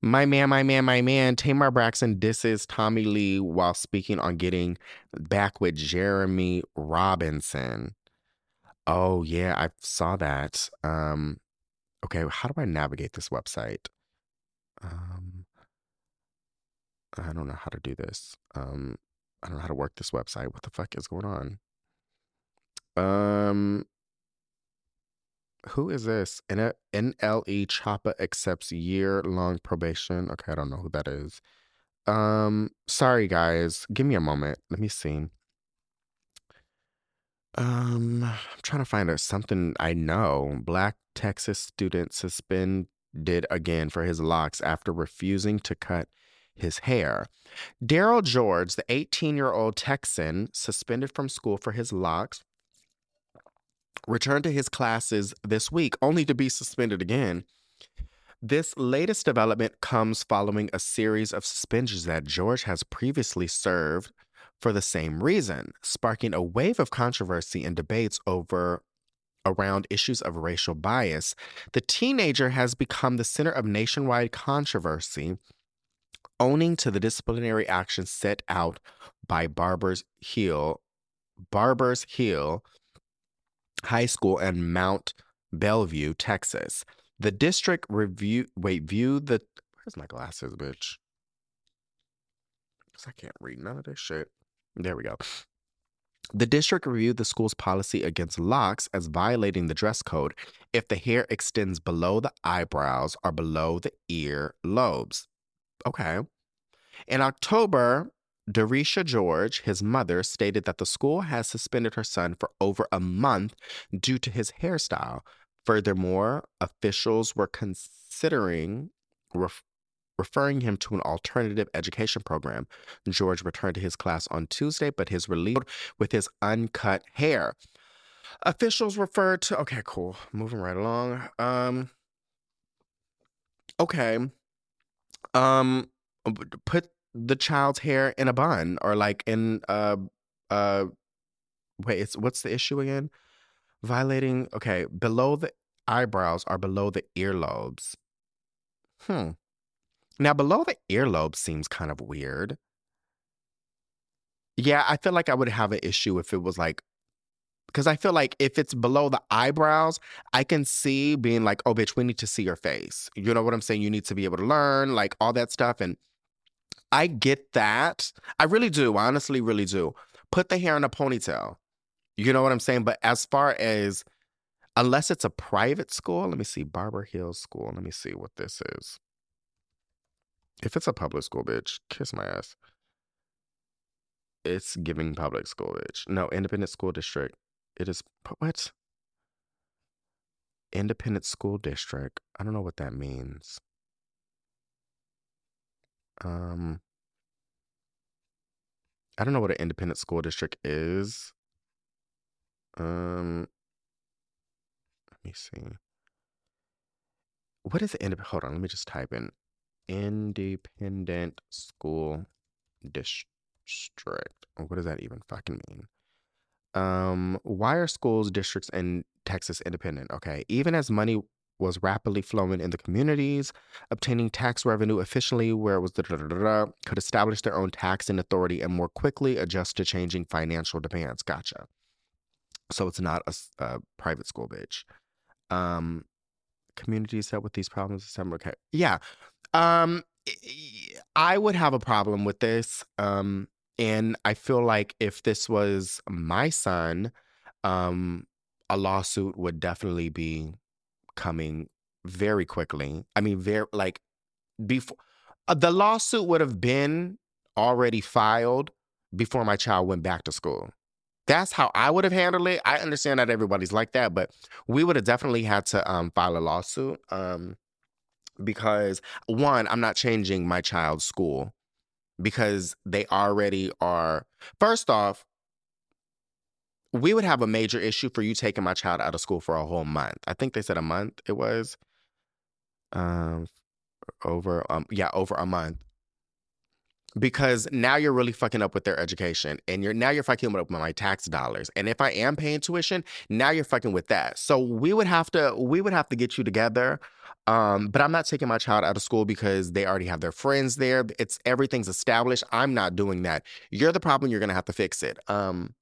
S1: My man, my man, my man. Tamar Braxton disses Tommy Lee while speaking on getting back with Jeremy Robinson. Oh yeah, I saw that. Um, Okay, how do I navigate this website? Um, I don't know how to do this. Um, I don't know how to work this website. What the fuck is going on? Um, who is this? N- NLE Choppa accepts year long probation. Okay, I don't know who that is. Um, sorry guys, give me a moment. Let me see. Um, I'm trying to find out something I know. Black Texas student suspended again for his locks after refusing to cut his hair. Darryl George, the 18 year old Texan, suspended from school for his locks, returned to his classes this week only to be suspended again. This latest development comes following a series of suspensions that George has previously served for the same reason, sparking a wave of controversy and debates over around issues of racial bias. The teenager has become the center of nationwide controversy owning to the disciplinary action set out by Barbers Hill, Barbers Hill High School and Mont Belvieu, Texas. The district review wait, view the where's my glasses, bitch? Because I can't read none of this shit. There we go. The district reviewed the school's policy against locks as violating the dress code if the hair extends below the eyebrows or below the ear lobes. Okay. In October, Darresha George, his mother, stated that the school has suspended her son for over a month due to his hairstyle. Furthermore, officials were considering referring him to an alternative education program. George returned to his class on Tuesday, but his release with his uncut hair. Officials referred to okay, cool. Moving right along. Um okay. Um put the child's hair in a bun or like in uh uh wait, it's what's the issue again? Violating okay, below the eyebrows are below the earlobes. Hmm. Now below the earlobe seems kind of weird. Yeah, I feel like I would have an issue if it was like because I feel like if it's below the eyebrows, I can see being like, oh, bitch, we need to see your face. You know what I'm saying? You need to be able to learn, like all that stuff. And I get that. I really do. I honestly, really do. Put the hair in a ponytail. You know what I'm saying? But as far as, unless it's a private school, let me see, Barber Hill School. Let me see what this is. If it's a public school, bitch, kiss my ass. It's giving public school, bitch. No, independent school district. It is, what? Independent school district. I don't know what that means. Um, I don't know what an independent school district is. Um, let me see. What is independent? Hold on, let me just type in independent school district. What does that even fucking mean? Um, why are schools, districts in Texas independent? Okay, even as money was rapidly flowing in the communities, obtaining tax revenue efficiently where it was the could establish their own taxing authority and more quickly adjust to changing financial demands. Gotcha. So it's not a, a private school, bitch. Um, communities dealt with these problems. Okay, yeah. Um, I would have a problem with this. Um, and I feel like if this was my son, um, a lawsuit would definitely be coming very quickly. I mean, very like before uh, the lawsuit would have been already filed before my child went back to school. That's how I would have handled it. I understand that everybody's like that, but we would have definitely had to um, file a lawsuit um, because one, I'm not changing my child's school because they already are. First off, we would have a major issue for you taking my child out of school for a whole month. I think they said a month it was. Um over um yeah, over a month. Because now you're really fucking up with their education and you're now you're fucking up with my tax dollars. And if I am paying tuition, now you're fucking with that. So we would have to we would have to get you together. Um, but I'm not taking my child out of school because they already have their friends there. It's everything's established. I'm not doing that. You're the problem, you're gonna have to fix it. Um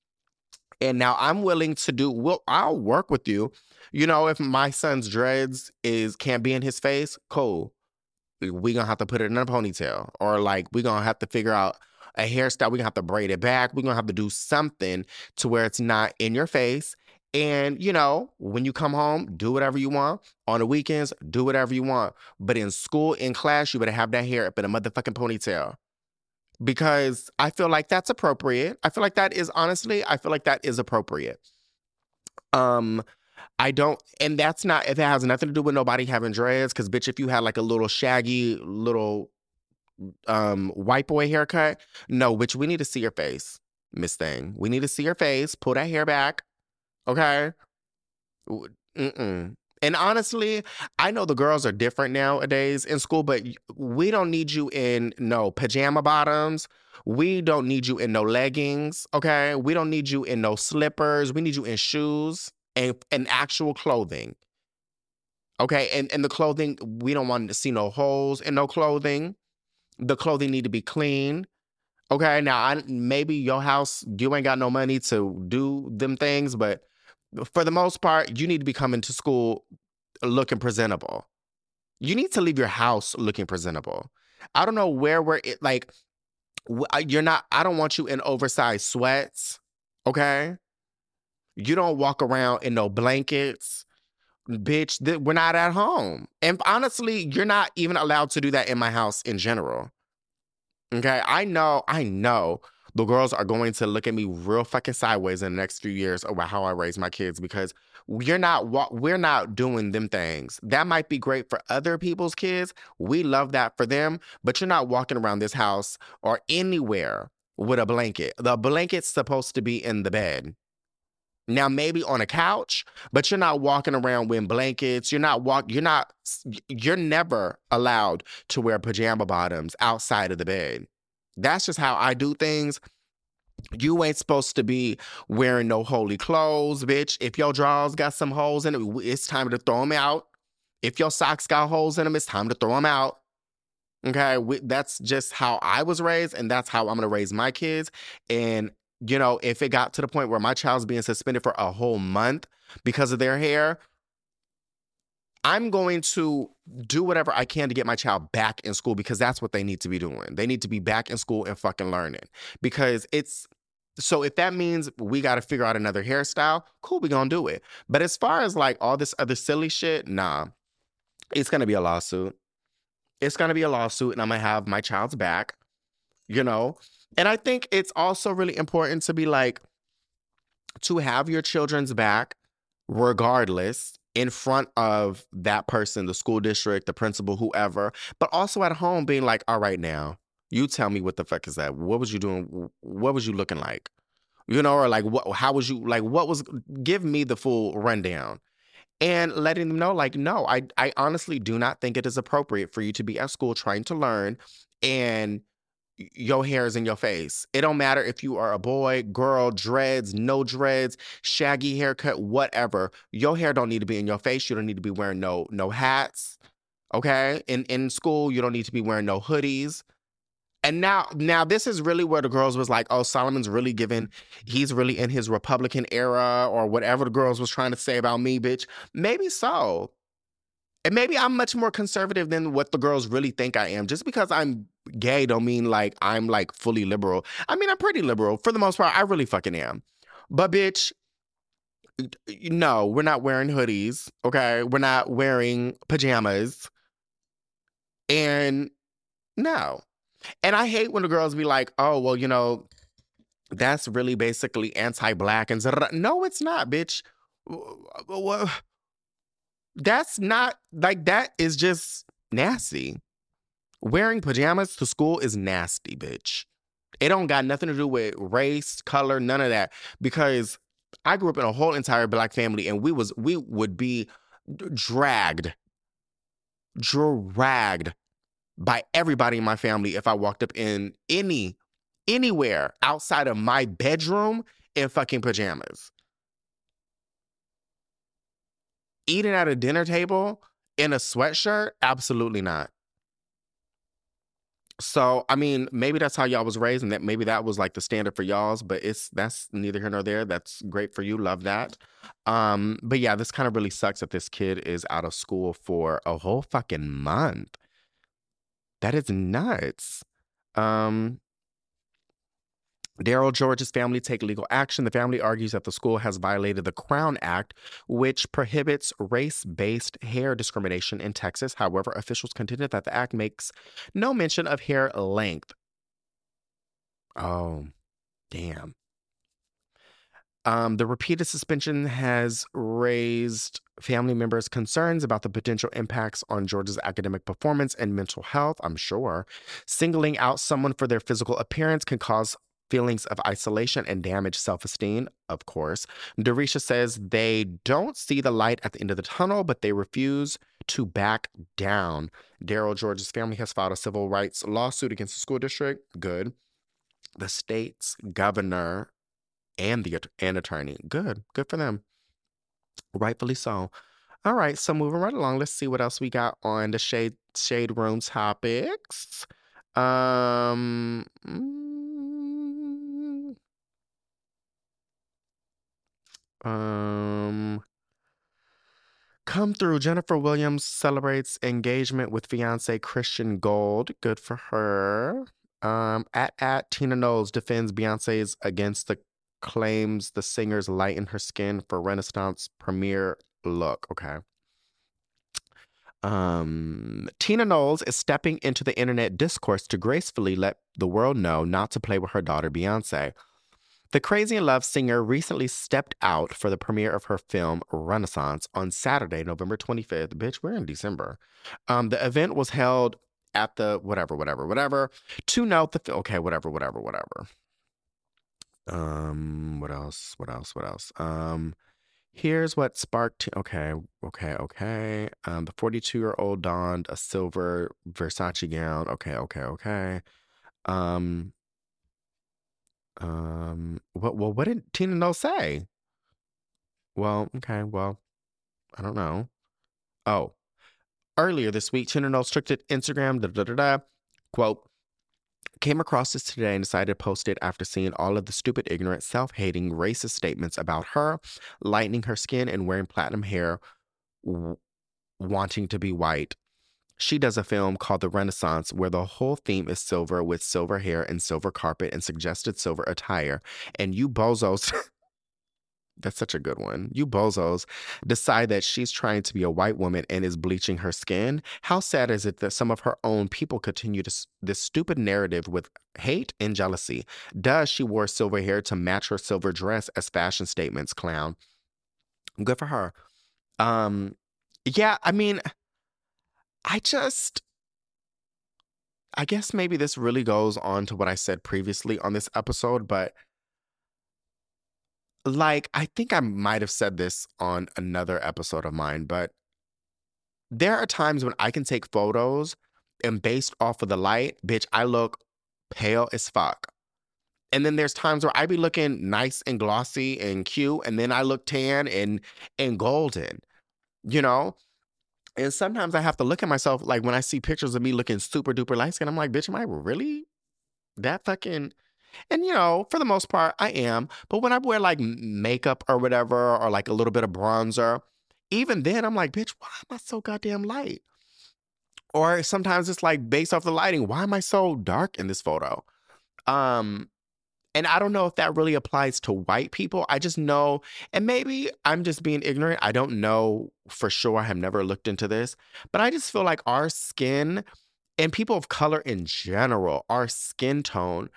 S1: And now I'm willing to do well, I'll work with you. You know, if my son's dreads is can't be in his face, cool. We gonna have to put it in a ponytail. Or like we're gonna have to figure out a hairstyle. We're gonna have to braid it back. We're gonna have to do something to where it's not in your face. And you know, when you come home, do whatever you want. On the weekends, do whatever you want. But in school, in class, you better have that hair up in a motherfucking ponytail. Because I feel like that's appropriate. I feel like that is honestly, I feel like that is appropriate. Um, I don't, and that's not if it has nothing to do with nobody having dreads. Because bitch, if you had like a little shaggy little um white boy haircut, no, bitch, we need to see your face, Miss Thing. We need to see your face. Pull that hair back, okay? Mm-mm. And honestly, I know the girls are different nowadays in school, but we don't need you in no pajama bottoms. We don't need you in no leggings, okay? We don't need you in no slippers. We need you in shoes and, actual clothing. Okay, and, and the clothing, we don't want to see no holes in no clothing. The clothing need to be clean. Okay, now I, maybe your house, you ain't got no money to do them things, but for the most part, you need to be coming to school looking presentable. You need to leave your house looking presentable. I don't know where we're like, you're not, I don't want you in oversized sweats. Okay. You don't walk around in no blankets. Bitch, th- we're not at home. And honestly, you're not even allowed to do that in my house in general. Okay. I know, I know the girls are going to look at me real fucking sideways in the next few years about how I raise my kids because we're not we're not doing them things. That might be great for other people's kids. We love that for them, but you're not walking around this house or anywhere with a blanket. The blanket's supposed to be in the bed. Now maybe on a couch, but you're not walking around with blankets. You're not walk you're not you're never allowed to wear pajama bottoms outside of the bed. That's just how I do things. You ain't supposed to be wearing no holy clothes, bitch. If your drawers got some holes in it, it's time to throw them out. If your socks got holes in them, it's time to throw them out. Okay, we, that's just how I was raised, and that's how I'm gonna raise my kids. And you know, if it got to the point where my child's being suspended for a whole month because of their hair, I'm going to do whatever I can to get my child back in school because that's what they need to be doing. They need to be back in school and fucking learning because it's so if that means we got to figure out another hairstyle, cool, we gonna do it. But as far as like all this other silly shit, nah, it's gonna be a lawsuit. It's gonna be a lawsuit, and I'm gonna have my child's back, you know. And I think it's also really important to be like, to have your children's back regardless in front of that person, the school district, the principal, whoever, but also at home being like, all right, now, you tell me what the fuck is that? What was you doing? What was you looking like? You know, or like, what, how was you, like, what was, give me the full rundown and letting them know, like, no, I, I honestly do not think it is appropriate for you to be at school trying to learn and your hair is in your face. It don't matter if you are a boy, girl, dreads, no dreads, shaggy haircut, whatever. Your hair don't need to be in your face. You don't need to be wearing no no hats. Okay? In in school, you don't need to be wearing no hoodies. And now now this is really where the girls was like, "Oh, Solomon's really giving he's really in his Republican era or whatever the girls was trying to say about me, bitch." Maybe so. And maybe I'm much more conservative than what the girls really think I am. Just because I'm gay don't mean like I'm like fully liberal. I mean, I'm pretty liberal for the most part. I really fucking am. But bitch, no, we're not wearing hoodies, okay? We're not wearing pajamas. And no. And I hate when the girls be like, "Oh, well, you know, that's really basically anti-black and no, it's not, bitch. That's not like that is just nasty. Wearing pajamas to school is nasty, bitch. It don't got nothing to do with race, color, none of that. Because I grew up in a whole entire black family and we was we would be dragged, dragged by everybody in my family if I walked up in any anywhere outside of my bedroom in fucking pajamas. Eating at a dinner table in a sweatshirt? Absolutely not. So I mean, maybe that's how y'all was raised, and that maybe that was like the standard for y'all's. But it's that's neither here nor there. That's great for you. Love that. Um, but yeah, this kind of really sucks that this kid is out of school for a whole fucking month. That is nuts. Um, Darryl George's family take legal action. The family argues that the school has violated the Crown Act, which prohibits race based hair discrimination in Texas. However, officials contended that the act makes no mention of hair length. Oh, damn. Um, the repeated suspension has raised family members' concerns about the potential impacts on George's academic performance and mental health, I'm sure. Singling out someone for their physical appearance can cause feelings of isolation and damaged self esteem, of course. Darresha says they don't see the light at the end of the tunnel, but they refuse to back down. Darryl George's family has filed a civil rights lawsuit against the school district. Good. The state's governor and the and attorney. Good. Good for them. Rightfully so. All right, so moving right along, let's see what else we got on the shade shade room topics. Um um Come through. Jennifer Williams celebrates engagement with fiance Christian Gold. Good for her. Um, at at Tina Knowles defends Beyonce's against the claims the singer's lighten her skin for Renaissance premiere look. Okay. Um, Tina Knowles is stepping into the internet discourse to gracefully let the world know not to play with her daughter Beyonce. The Crazy in Love singer recently stepped out for the premiere of her film Renaissance on Saturday, November 25th. Bitch, we're in December. Um, the event was held at the whatever, whatever, whatever. To note the okay, whatever, whatever, whatever. Um, what else? What else? What else? Um, here's what sparked. Okay, okay, okay. Um, the 42 year old donned a silver Versace gown. Okay, okay, okay. Um, um, what? Well, what did Tina Knowles say? Well, okay, well, I don't know. Oh, earlier this week, Tina took to Instagram. Da da da da. Quote came across this today and decided to post it after seeing all of the stupid, ignorant, self hating, racist statements about her, lightening her skin and wearing platinum hair, w- wanting to be white. She does a film called The Renaissance where the whole theme is silver with silver hair and silver carpet and suggested silver attire. And you bozos That's such a good one. You bozos decide that she's trying to be a white woman and is bleaching her skin. How sad is it that some of her own people continue to, this stupid narrative with hate and jealousy? Does she wore silver hair to match her silver dress as fashion statements, clown? Good for her. Um, yeah, I mean, I just, I guess maybe this really goes on to what I said previously on this episode, but like I think I might have said this on another episode of mine, but there are times when I can take photos and based off of the light, bitch, I look pale as fuck. And then there's times where I be looking nice and glossy and cute, and then I look tan and and golden, you know? And sometimes I have to look at myself like when I see pictures of me looking super duper light skin, I'm like, bitch, am I really that fucking and you know, for the most part, I am. But when I wear like makeup or whatever, or like a little bit of bronzer, even then I'm like, bitch, why am I so goddamn light? Or sometimes it's like based off the lighting, why am I so dark in this photo? Um, and I don't know if that really applies to white people. I just know, and maybe I'm just being ignorant. I don't know for sure. I have never looked into this, but I just feel like our skin and people of color in general, our skin tone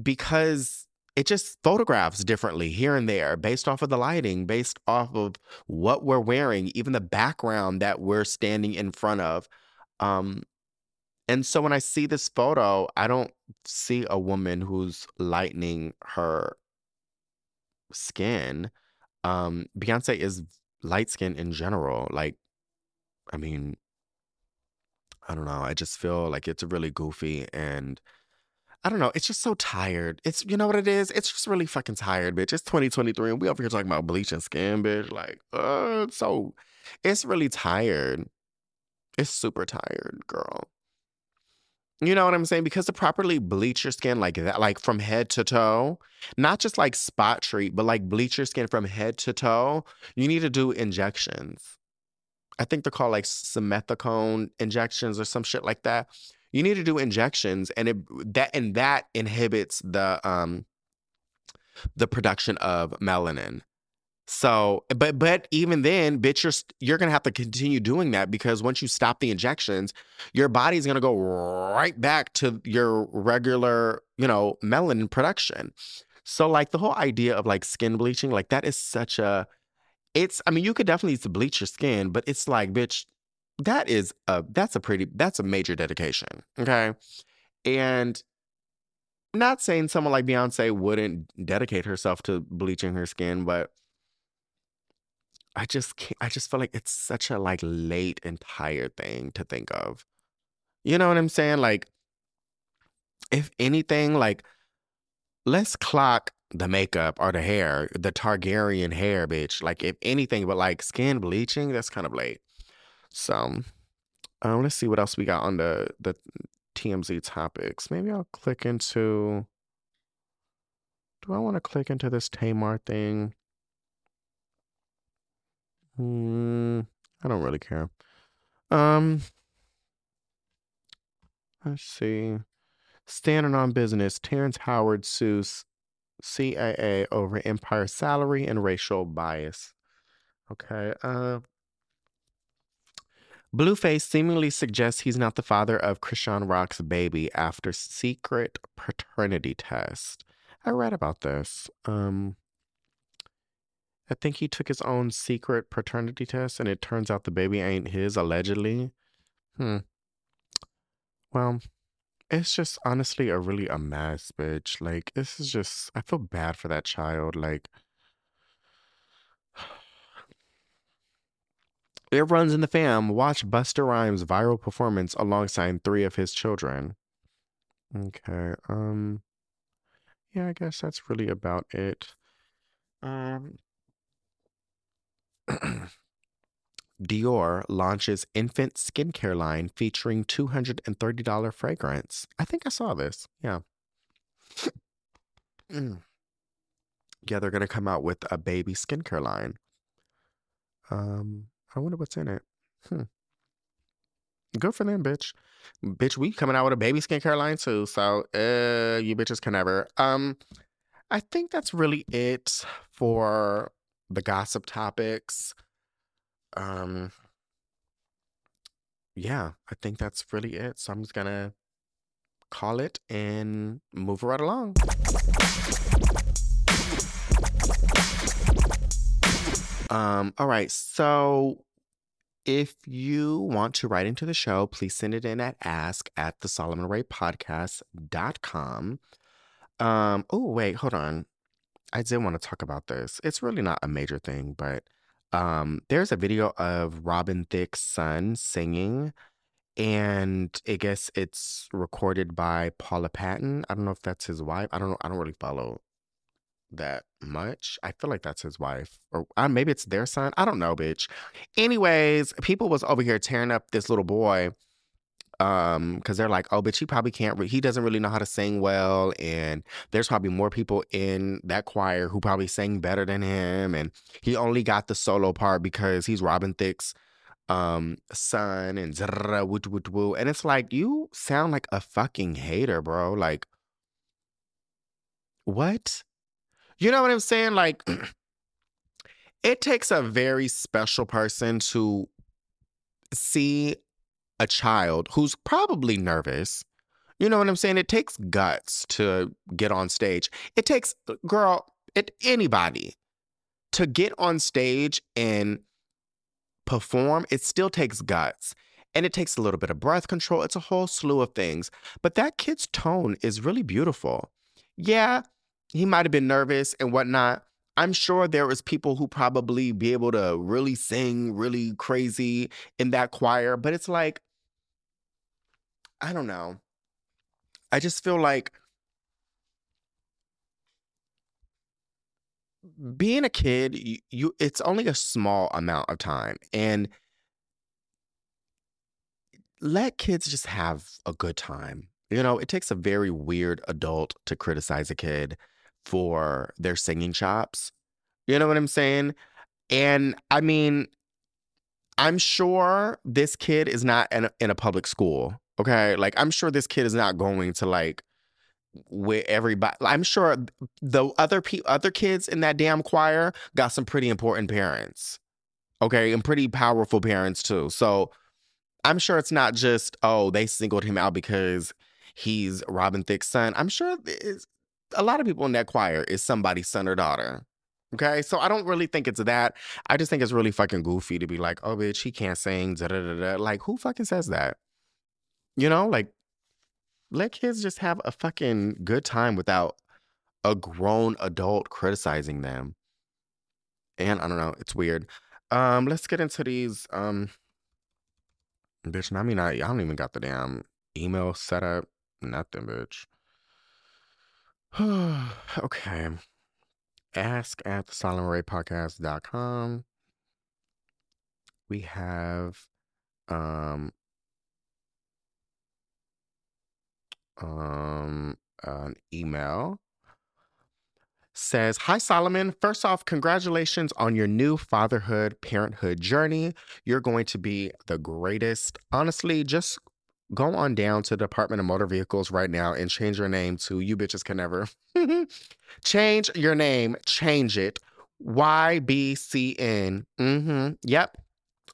S1: because it just photographs differently here and there based off of the lighting, based off of what we're wearing, even the background that we're standing in front of. Um, and so when I see this photo, I don't see a woman who's lightening her skin. Um, Beyonce is light skin in general. Like, I mean, I don't know. I just feel like it's really goofy and I don't know. It's just so tired. It's you know what it is. It's just really fucking tired, bitch. It's 2023, and we over here talking about bleaching skin, bitch. Like, uh, so it's really tired. It's super tired, girl. You know what I'm saying? Because to properly bleach your skin like that, like from head to toe, not just like spot treat, but like bleach your skin from head to toe, you need to do injections. I think they're called like simethicone injections or some shit like that. You need to do injections, and it that and that inhibits the um the production of melanin. So, but but even then, bitch, you're you're gonna have to continue doing that because once you stop the injections, your body's gonna go right back to your regular, you know, melanin production. So, like the whole idea of like skin bleaching, like that is such a, it's. I mean, you could definitely bleach your skin, but it's like, bitch, that is a that's a pretty that's a major dedication, okay, and not saying someone like Beyonce wouldn't dedicate herself to bleaching her skin, but I just can't, I just feel like it's such a like late and tired thing to think of. You know what I'm saying? Like, if anything, like, let's clock the makeup or the hair, the Targaryen hair, bitch. Like, if anything, but like skin bleaching, that's kind of late. So, um, let's see what else we got on the the TMZ topics. Maybe I'll click into. Do I want to click into this Tamar thing? Mm, I don't really care. Um, let's see. Standing on business, Terrence Howard sues CAA over Empire salary and racial bias. Okay. Uh, Blueface seemingly suggests he's not the father of Chrisean Rock's baby after secret paternity test. I read about this. Um, I think he took his own secret paternity test and it turns out the baby ain't his, allegedly. Hmm. Well, it's just honestly a really a mess, bitch. Like, this is just, I feel bad for that child. Like, it runs in the fam. Watch Busta Rhymes' viral performance alongside three of his children. Okay. Um, yeah, I guess that's really about it. Um, Dior launches infant skincare line featuring $230 fragrance. I think I saw this. Yeah. Mm. Yeah, they're going to come out with a baby skincare line. Um, I wonder what's in it. Hmm. Good for them, bitch. Bitch, we coming out with a baby skincare line too. So, uh, you bitches can never. Um, I think that's really it for the gossip topics. Um, yeah, I think that's really it. So I'm just gonna call it and move right along. Um, all right, so if you want to write into the show, please send it in at ask at the Solomon Ray podcast.com. Um, oh, wait, hold on. I did want to talk about this. It's really not a major thing, but um, there's a video of Robin Thicke's son singing, and I guess it's recorded by Paula Patton. I don't know if that's his wife. I don't know. I don't really follow that much. I feel like that's his wife, or uh, maybe it's their son. I don't know, bitch. Anyways, people was over here tearing up this little boy um because they're like oh but he probably can't re- he doesn't really know how to sing well and there's probably more people in that choir who probably sang better than him and he only got the solo part because he's robin thicke's um son and and it's like you sound like a fucking hater bro like what? You know what i'm saying? Like it takes a very special person to see a child who's probably nervous. You know what I'm saying? It takes guts to get on stage. It takes, uh, girl, it, anybody to get on stage and perform, it still takes guts. And it takes a little bit of breath control. It's a whole slew of things. But that kid's tone is really beautiful. Yeah, he might have been nervous and whatnot. I'm sure there was people who probably be able to really sing really crazy in that choir, but it's like I don't know. I just feel like being a kid, you, you it's only a small amount of time. And let kids just have a good time. You know, it takes a very weird adult to criticize a kid for their singing chops. You know what I'm saying? And I mean, I'm sure this kid is not in a, in a public school. Okay. Like, I'm sure this kid is not going to like with everybody I'm sure the other pe- other kids in that damn choir got some pretty important parents. Okay, and pretty powerful parents too. So I'm sure it's not just oh, they singled him out because he's Robin Thicke's son. I'm sure a lot of people in that choir is somebody's son or daughter. Okay, so I don't really think it's that. I just think it's really fucking goofy to be like, oh, bitch, he can't sing. Da, da, da, da. Like, who fucking says that? You know, like, let kids just have a fucking good time without a grown adult criticizing them. And I don't know, it's weird. Um, let's get into these. Um, bitch, I mean, I, I don't even got the damn email set up. Nothing, bitch. okay. Ask at the podcast.com. We have um um an email says, Hi, Solomon. First off, congratulations on your new fatherhood, parenthood journey. You're going to be the greatest. Honestly, just go on down to the Department of Motor Vehicles right now and change your name to You Bitches Can Never. change your name, change it. YBCN. Mm-hmm. Yep.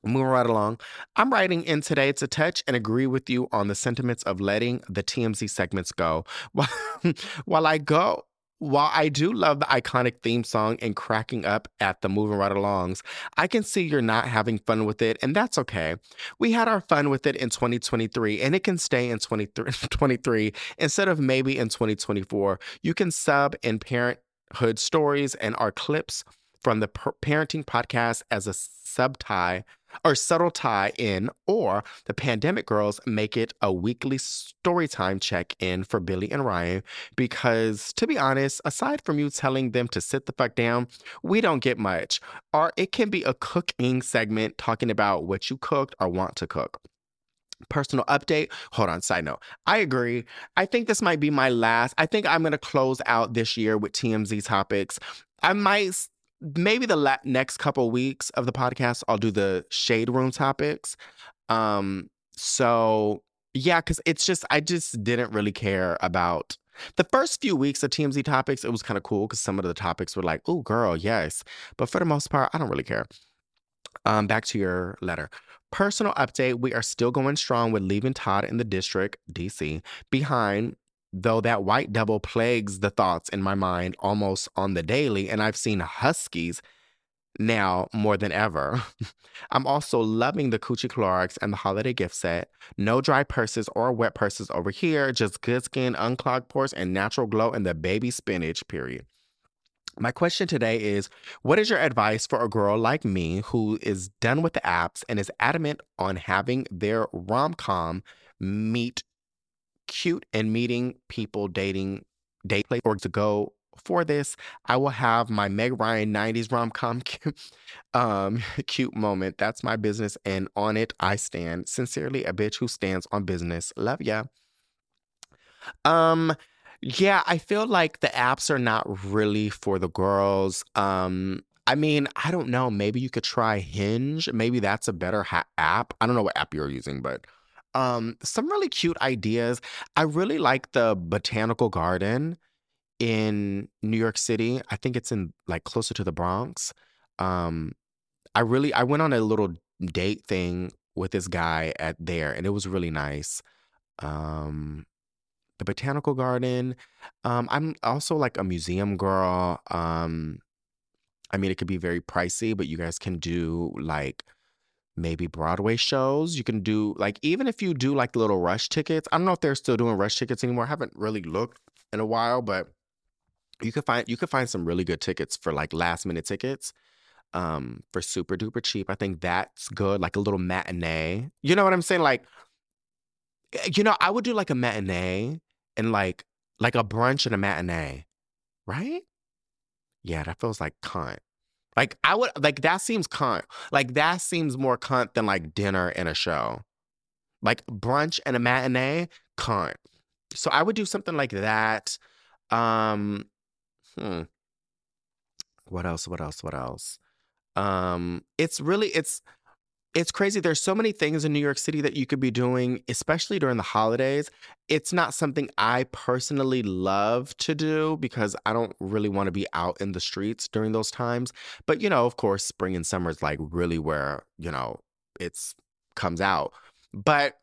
S1: Moving right along. I'm writing in today to touch and agree with you on the sentiments of letting the TMZ segments go. While I go, while I do love the iconic theme song and cracking up at the moving right alongs, I can see you're not having fun with it, and that's okay. We had our fun with it in 2023, and it can stay in 2023 instead of maybe in 2024. You can sub in parenthood stories and our clips from the parenting podcast as a sub tie or subtle tie in, or the pandemic girls make it a weekly story time check in for Billy and Ryan. Because to be honest, aside from you telling them to sit the fuck down, we don't get much. Or it can be a cooking segment talking about what you cooked or want to cook personal update. Hold on, side note. I agree. I think this might be my last. I think I'm going to close out this year with TMZ topics. I might maybe the la- next couple weeks of the podcast I'll do the shade room topics. Um so yeah, cuz it's just I just didn't really care about the first few weeks of TMZ topics. It was kind of cool cuz some of the topics were like, "Oh girl, yes." But for the most part, I don't really care. Um back to your letter. Personal update, we are still going strong with leaving Todd in the district, DC, behind though that white devil plagues the thoughts in my mind almost on the daily, and I've seen huskies now more than ever. I'm also loving the Coochie Clorox and the holiday gift set. No dry purses or wet purses over here, just good skin, unclogged pores, and natural glow in the baby spinach, period. My question today is What is your advice for a girl like me who is done with the apps and is adamant on having their rom com meet cute and meeting people dating date place or to go for this, I will have my Meg Ryan 90s rom com um, cute moment. That's my business, and on it I stand. Sincerely, a bitch who stands on business. Love ya. Um, yeah, I feel like the apps are not really for the girls. Um, I mean, I don't know. Maybe you could try Hinge. Maybe that's a better ha- app. I don't know what app you're using, but um, some really cute ideas. I really like the botanical garden in New York City. I think it's in like closer to the Bronx. Um, I really I went on a little date thing with this guy at there, and it was really nice. Um, the botanical garden. Um, I'm also like a museum girl. Um, I mean, it could be very pricey, but you guys can do like maybe Broadway shows. You can do like even if you do like little rush tickets. I don't know if they're still doing rush tickets anymore. I haven't really looked in a while, but you could find you could find some really good tickets for like last minute tickets um for super duper cheap. I think that's good like a little matinee. You know what I'm saying like eh, you know, I would do like a matinee and like like a brunch and a matinee. Right? Yeah, that feels like cunt. Like I would like that seems cunt. Like that seems more cunt than like dinner and a show. Like brunch and a matinee, can't. So I would do something like that. Um, hmm. What else? What else? What else? Um, it's really it's it's crazy. There's so many things in New York City that you could be doing, especially during the holidays. It's not something I personally love to do because I don't really want to be out in the streets during those times. But you know, of course, spring and summer is like really where, you know, it's comes out. But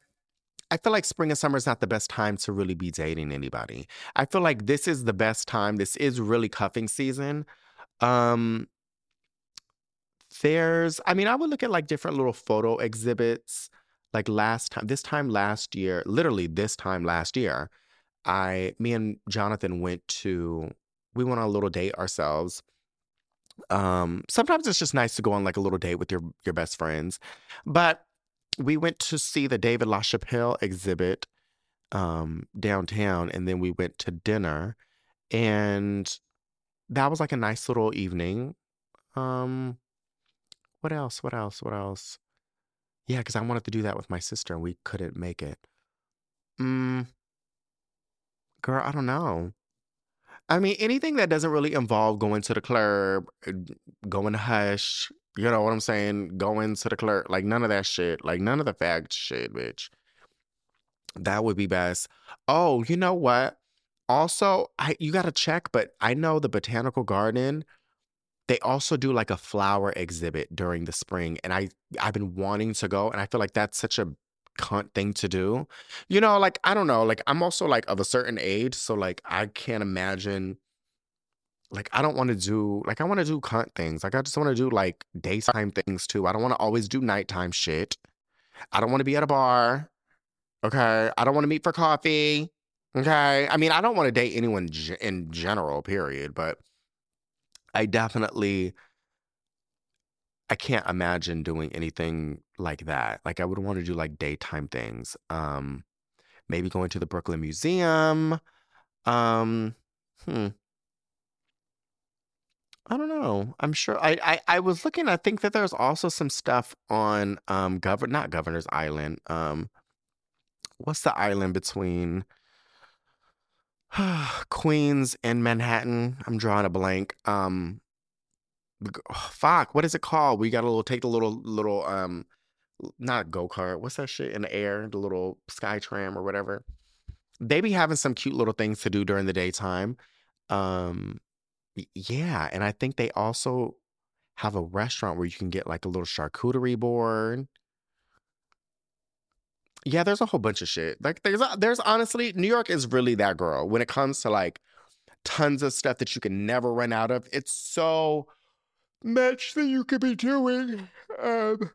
S1: I feel like spring and summer is not the best time to really be dating anybody. I feel like this is the best time. This is really cuffing season. Um there's I mean, I would look at like different little photo exhibits. Like last time, this time last year, literally this time last year, I me and Jonathan went to we went on a little date ourselves. Um sometimes it's just nice to go on like a little date with your your best friends. But we went to see the David LaChapelle exhibit um, downtown, and then we went to dinner, and that was like a nice little evening. Um, what else? What else? What else? Yeah, because I wanted to do that with my sister, and we couldn't make it. Mm, girl, I don't know. I mean, anything that doesn't really involve going to the club, uh, going to Hush, you know what I'm saying? Going to the club, like none of that shit, like none of the fact shit, bitch. That would be best. Oh, you know what? Also, I you got to check, but I know the botanical garden, they also do like a flower exhibit during the spring, and I I've been wanting to go, and I feel like that's such a cunt thing to do. You know, like I don't know, like I'm also like of a certain age, so like I can't imagine like I don't want to do like I want to do cunt things. Like I just want to do like daytime things too. I don't want to always do nighttime shit. I don't want to be at a bar. Okay. I don't want to meet for coffee. Okay. I mean, I don't want to date anyone in general, period, but I definitely I can't imagine doing anything like that. Like I would want to do like daytime things. Um maybe going to the Brooklyn Museum. Um hmm. I don't know. I'm sure I, I I was looking, I think that there's also some stuff on um govern not Governor's Island. Um what's the island between Queens and Manhattan? I'm drawing a blank. Um oh, fuck, what is it called? We got a little take the little little um not go-kart. What's that shit in the air? The little sky tram or whatever. They be having some cute little things to do during the daytime. Um yeah, and I think they also have a restaurant where you can get like a little charcuterie board. Yeah, there's a whole bunch of shit. Like there's there's honestly New York is really that girl when it comes to like tons of stuff that you can never run out of. It's so much that you could be doing. Um,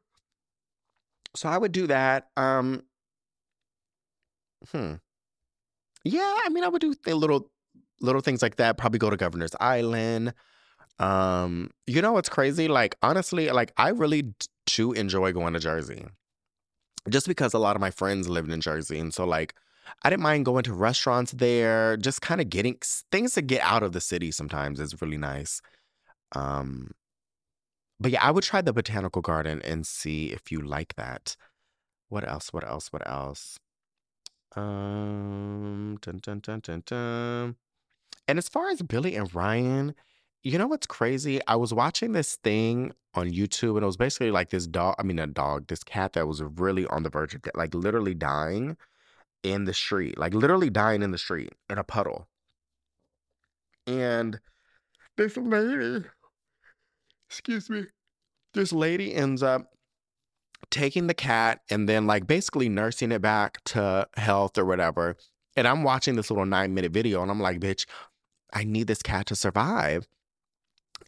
S1: so I would do that. Um, hmm. Yeah, I mean, I would do little little things like that. Probably go to Governor's Island. Um, you know what's crazy? Like honestly, like I really do enjoy going to Jersey just because a lot of my friends lived in Jersey. And so, like, I didn't mind going to restaurants there, just kind of getting things to get out of the city sometimes is really nice. Um, but yeah, I would try the botanical garden and see if you like that. What else? What else? What else? Um, dun, dun, dun, dun, dun. And as far as Billy and Ryan, you know what's crazy? I was watching this thing on YouTube and it was basically like this dog, I mean, a dog, this cat that was really on the verge of like literally dying in the street, like literally dying in the street in a puddle. And this lady, excuse me, this lady ends up taking the cat and then like basically nursing it back to health or whatever. And I'm watching this little nine minute video and I'm like, bitch, I need this cat to survive.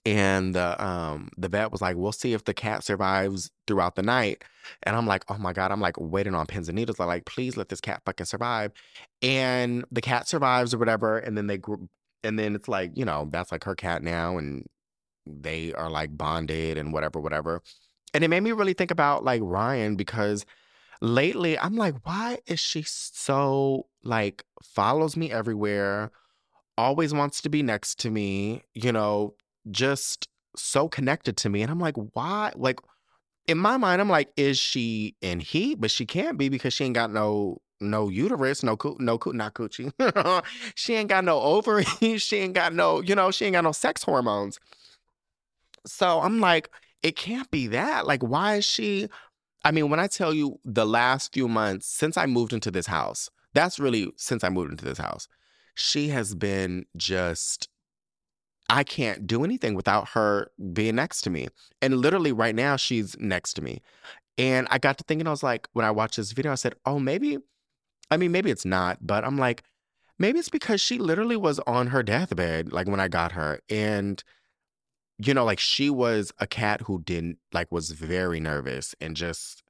S1: And the um the vet was like, "We'll see if the cat survives throughout the night." And I'm like, "Oh my god!" I'm like waiting on pins and needles. I'm like, "Please let this cat fucking survive." And the cat survives or whatever. And then they grew, and then it's like you know that's like her cat now, and they are like bonded and whatever, whatever. And it made me really think about like Ryan because lately I'm like, why is she so like follows me everywhere? always wants to be next to me, you know, just so connected to me. And I'm like, why? Like, in my mind, I'm like, is she in heat? But she can't be because she ain't got no no uterus, no coo, no coo, not coochie. she ain't got no ovaries. She ain't got no, you know, she ain't got no sex hormones. So I'm like, it can't be that. Like, why is she? I mean, when I tell you the last few months since I moved into this house, that's really since I moved into this house, she has been just. I can't do anything without her being next to me. And literally right now, she's next to me. And I got to thinking, I was like, when I watched this video, I said, oh, maybe, I mean, maybe it's not, but I'm like, maybe it's because she literally was on her deathbed, like when I got her. And you know, like she was a cat who didn't like was very nervous and just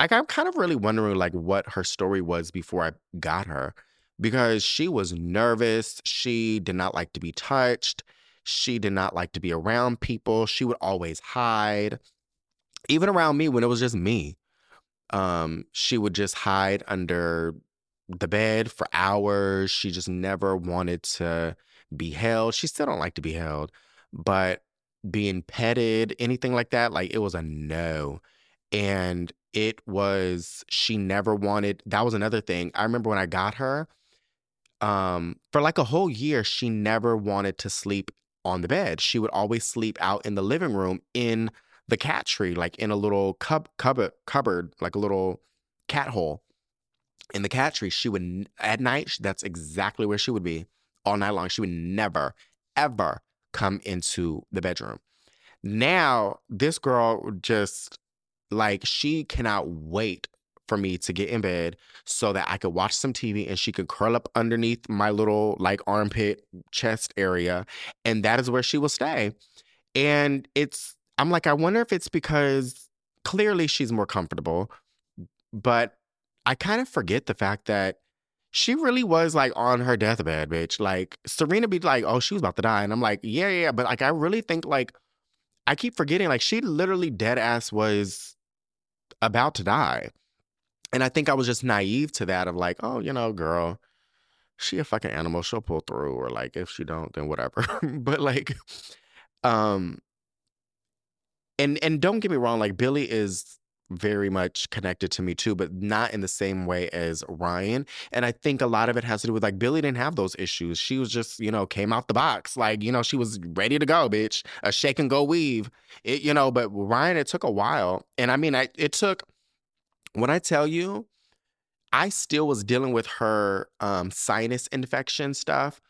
S1: like I'm kind of really wondering like what her story was before I got her because she was nervous. She did not like to be touched. She did not like to be around people. She would always hide. Even around me when it was just me. Um, she would just hide under the bed for hours. She just never wanted to be held. She still don't like to be held, but being petted, anything like that, like it was a no. And it was, she never wanted, that was another thing. I remember when I got her, um, for like a whole year, she never wanted to sleep on the bed. She would always sleep out in the living room in the cat tree, like in a little cub, cupboard, cupboard, like a little cat hole in the cat tree. She would, at night, that's exactly where she would be all night long. She would never, ever come into the bedroom. Now, this girl just like she cannot wait for me to get in bed so that I could watch some TV and she could curl up underneath my little like armpit chest area and that is where she will stay. And it's I'm like I wonder if it's because clearly she's more comfortable but I kind of forget the fact that she really was like on her deathbed, bitch. Like Serena be like, oh, she was about to die. And I'm like, yeah, yeah. But like, I really think like, I keep forgetting, like, she literally dead ass was about to die. And I think I was just naive to that of like, oh, you know, girl, she a fucking animal. She'll pull through. Or like, if she don't, then whatever. but like, um, and and don't get me wrong, like Billy is very much connected to me too, but not in the same way as Ryan. And I think a lot of it has to do with like Billy didn't have those issues. She was just, you know, came out the box. Like, you know, she was ready to go, bitch. A shake and go weave. It, you know, but Ryan, it took a while. And I mean, I it took when I tell you, I still was dealing with her um sinus infection stuff,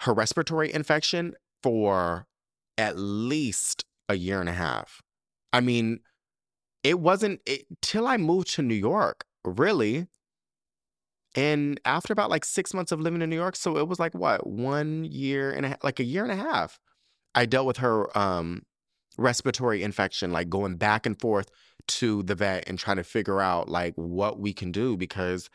S1: her respiratory infection for at least a year and a half. I mean, it wasn't it, till I moved to New York, really. And after about like six months of living in New York, so it was like what one year and a, like a year and a half, I dealt with her um, respiratory infection, like going back and forth to the vet and trying to figure out like what we can do because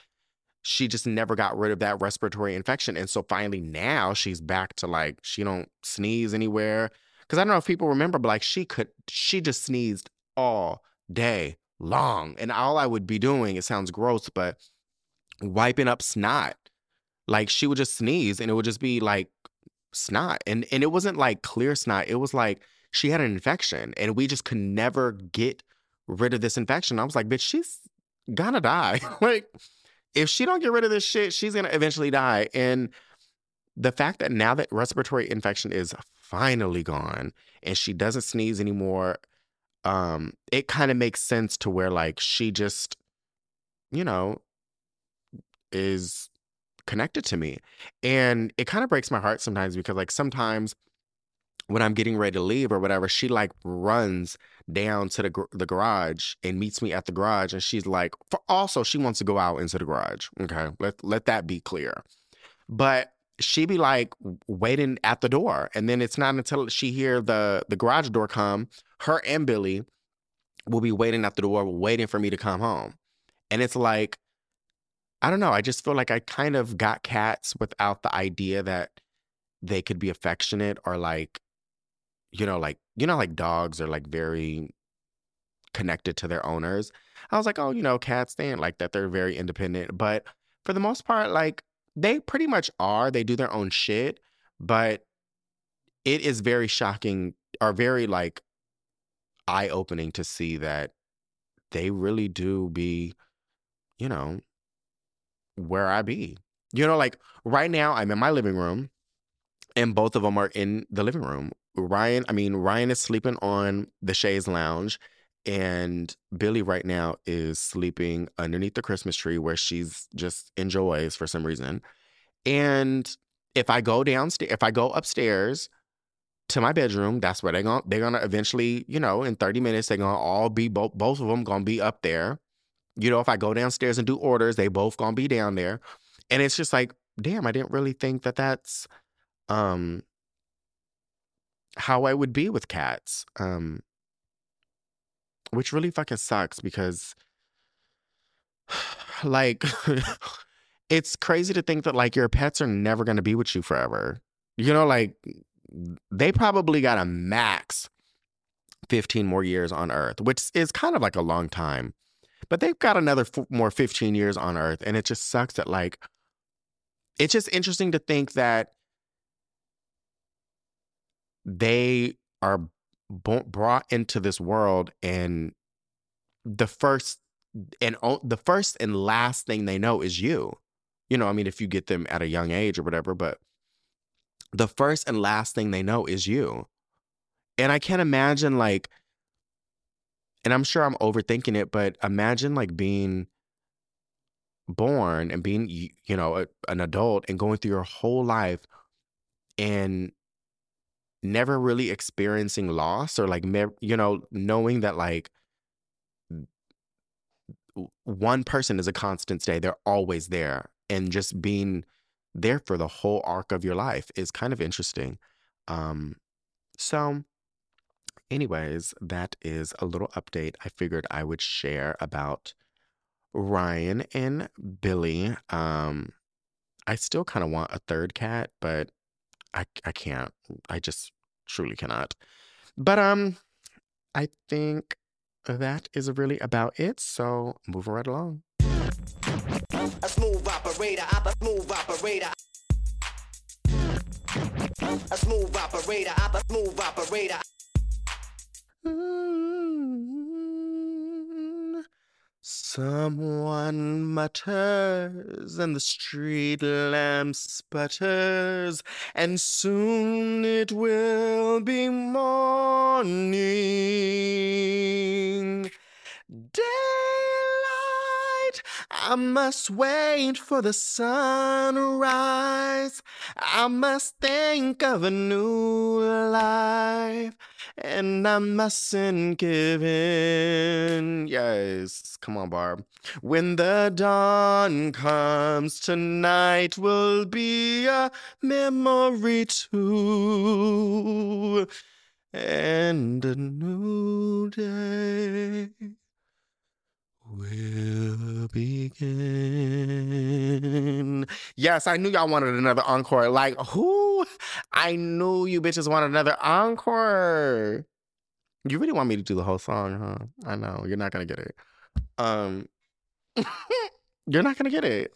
S1: she just never got rid of that respiratory infection. And so finally now she's back to like she don't sneeze anywhere. Cause I don't know if people remember, but like she could she just sneezed all day long. And all I would be doing, it sounds gross, but wiping up snot. Like she would just sneeze and it would just be like snot. And and it wasn't like clear snot. It was like she had an infection and we just could never get rid of this infection. I was like, bitch, she's gonna die. like if she don't get rid of this shit, she's gonna eventually die. And the fact that now that respiratory infection is finally gone and she doesn't sneeze anymore um it kind of makes sense to where like she just you know is connected to me and it kind of breaks my heart sometimes because like sometimes when I'm getting ready to leave or whatever, she like runs down to the the garage and meets me at the garage, and she's like, for also she wants to go out into the garage. Okay, let let that be clear. But she be like waiting at the door, and then it's not until she hear the the garage door come her and Billy will be waiting at the door, waiting for me to come home. And it's like, I don't know. I just feel like I kind of got cats without the idea that they could be affectionate or like, you know, like, you know, like dogs are like very connected to their owners. I was like, oh, you know, cats, they ain't like that. They're very independent. But for the most part, like, they pretty much are. They do their own shit. But it is very shocking or very like eye opening to see that they really do be, you know, where I be. You know, like right now I'm in my living room and both of them are in the living room. Ryan, I mean, Ryan is sleeping on the chaise lounge and Billy right now is sleeping underneath the Christmas tree where she's just enjoys for some reason. And if I go downstairs, if I go upstairs to my bedroom, that's where they're gonna they're gonna eventually, you know, in 30 minutes, they're gonna all be both both of them gonna be up there. You know, if I go downstairs and do orders, they both gonna be down there. And it's just like, damn, I didn't really think that that's um how I would be with cats. Um which really fucking sucks because like it's crazy to think that like your pets are never going to be with you forever. You know like they probably got a max 15 more years on earth, which is kind of like a long time. But they've got another f- more 15 years on earth and it just sucks that like it's just interesting to think that they are bo- brought into this world and the first and o- the first and last thing they know is you. You know i mean if you get them at a young age or whatever but the first and last thing they know is you. And i can't imagine like and i'm sure i'm overthinking it but imagine like being born and being you know a, an adult and going through your whole life and never really experiencing loss or like you know knowing that like one person is a constant stay they're always there and just being there for the whole arc of your life is kind of interesting um so anyways that is a little update i figured i would share about ryan and billy um i still kind of want a third cat but I I can't. I just truly cannot. But um I think that is really about it. So moving right along.
S4: A smooth operator, op- a smooth operator. A smooth operator, op- a smooth operator.
S1: Mm, Someone mutters and the street lamp sputters, and soon it will be morning. Daylight, I must wait for the sunrise. I must think of a new life. And I mustn't give in. Yes, come on, Barb. When the dawn comes, tonight will be a memory too. And a new day will begin. Yes, I knew y'all wanted another encore. Like, who? I knew you bitches wanted another encore. You really want me to do the whole song, huh? I know. You're not gonna get it. Um You're not gonna get it.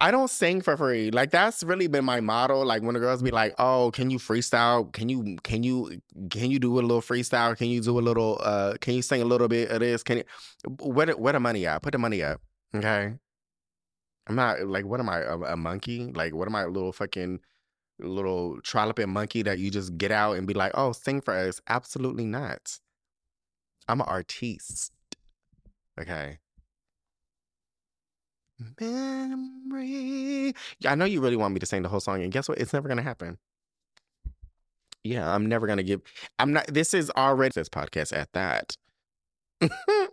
S1: I don't sing for free. Like that's really been my model. Like when the girls be like, "Oh, can you freestyle? Can you can you can you do a little freestyle? Can you do a little uh can you sing a little bit of this? Can you where the, where the money at? Put the money up. Okay? I'm not like what am I a, a monkey? Like what am I a little fucking little trolloping monkey that you just get out and be like, "Oh, sing for us." Absolutely not. I'm an artiste. Okay? Memory. I know you really want me to sing the whole song, and guess what? It's never gonna happen. Yeah, I'm never gonna give. I'm not. This is already this podcast at that.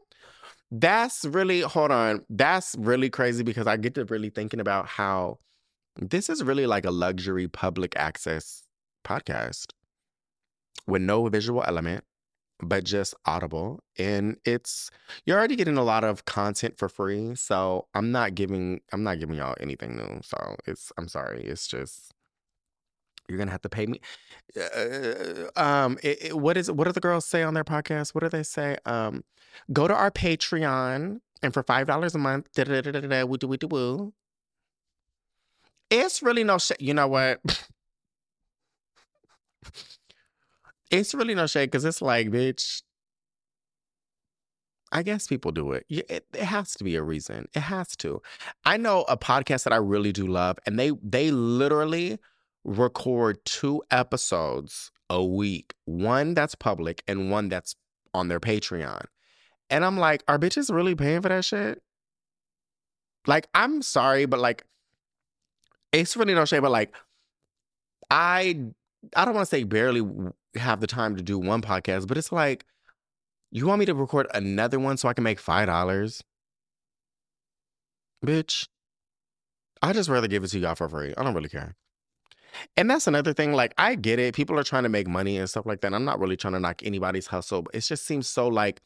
S1: That's really hold on. That's really crazy because I get to really thinking about how this is really like a luxury public access podcast with no visual element, but just audible. And it's you're already getting a lot of content for free. So I'm not giving I'm not giving y'all anything new. So it's I'm sorry. It's just you're gonna have to pay me. Uh, um, it, it- what is what do the girls say on their podcast? What do they say? Um, go to our Patreon, and for five dollars a month, da da da da da, woo woo woo. It's really no shade. You know what? it's really no shade because it's like, bitch. I guess people do it. It. It has to be a reason. It has to. I know a podcast that I really do love, and they they literally record two episodes a week. One that's public and one that's on their Patreon. And I'm like, are bitches really paying for that shit? Like, I'm sorry, but like, it's really no shame, but like, I I don't want to say barely have the time to do one podcast, but it's like, you want me to record another one so I can make five dollars? Bitch, I just rather give it to y'all for free. I don't really care. And that's another thing. Like, I get it. People are trying to make money and stuff like that. I'm not really trying to knock anybody's hustle, but it just seems so like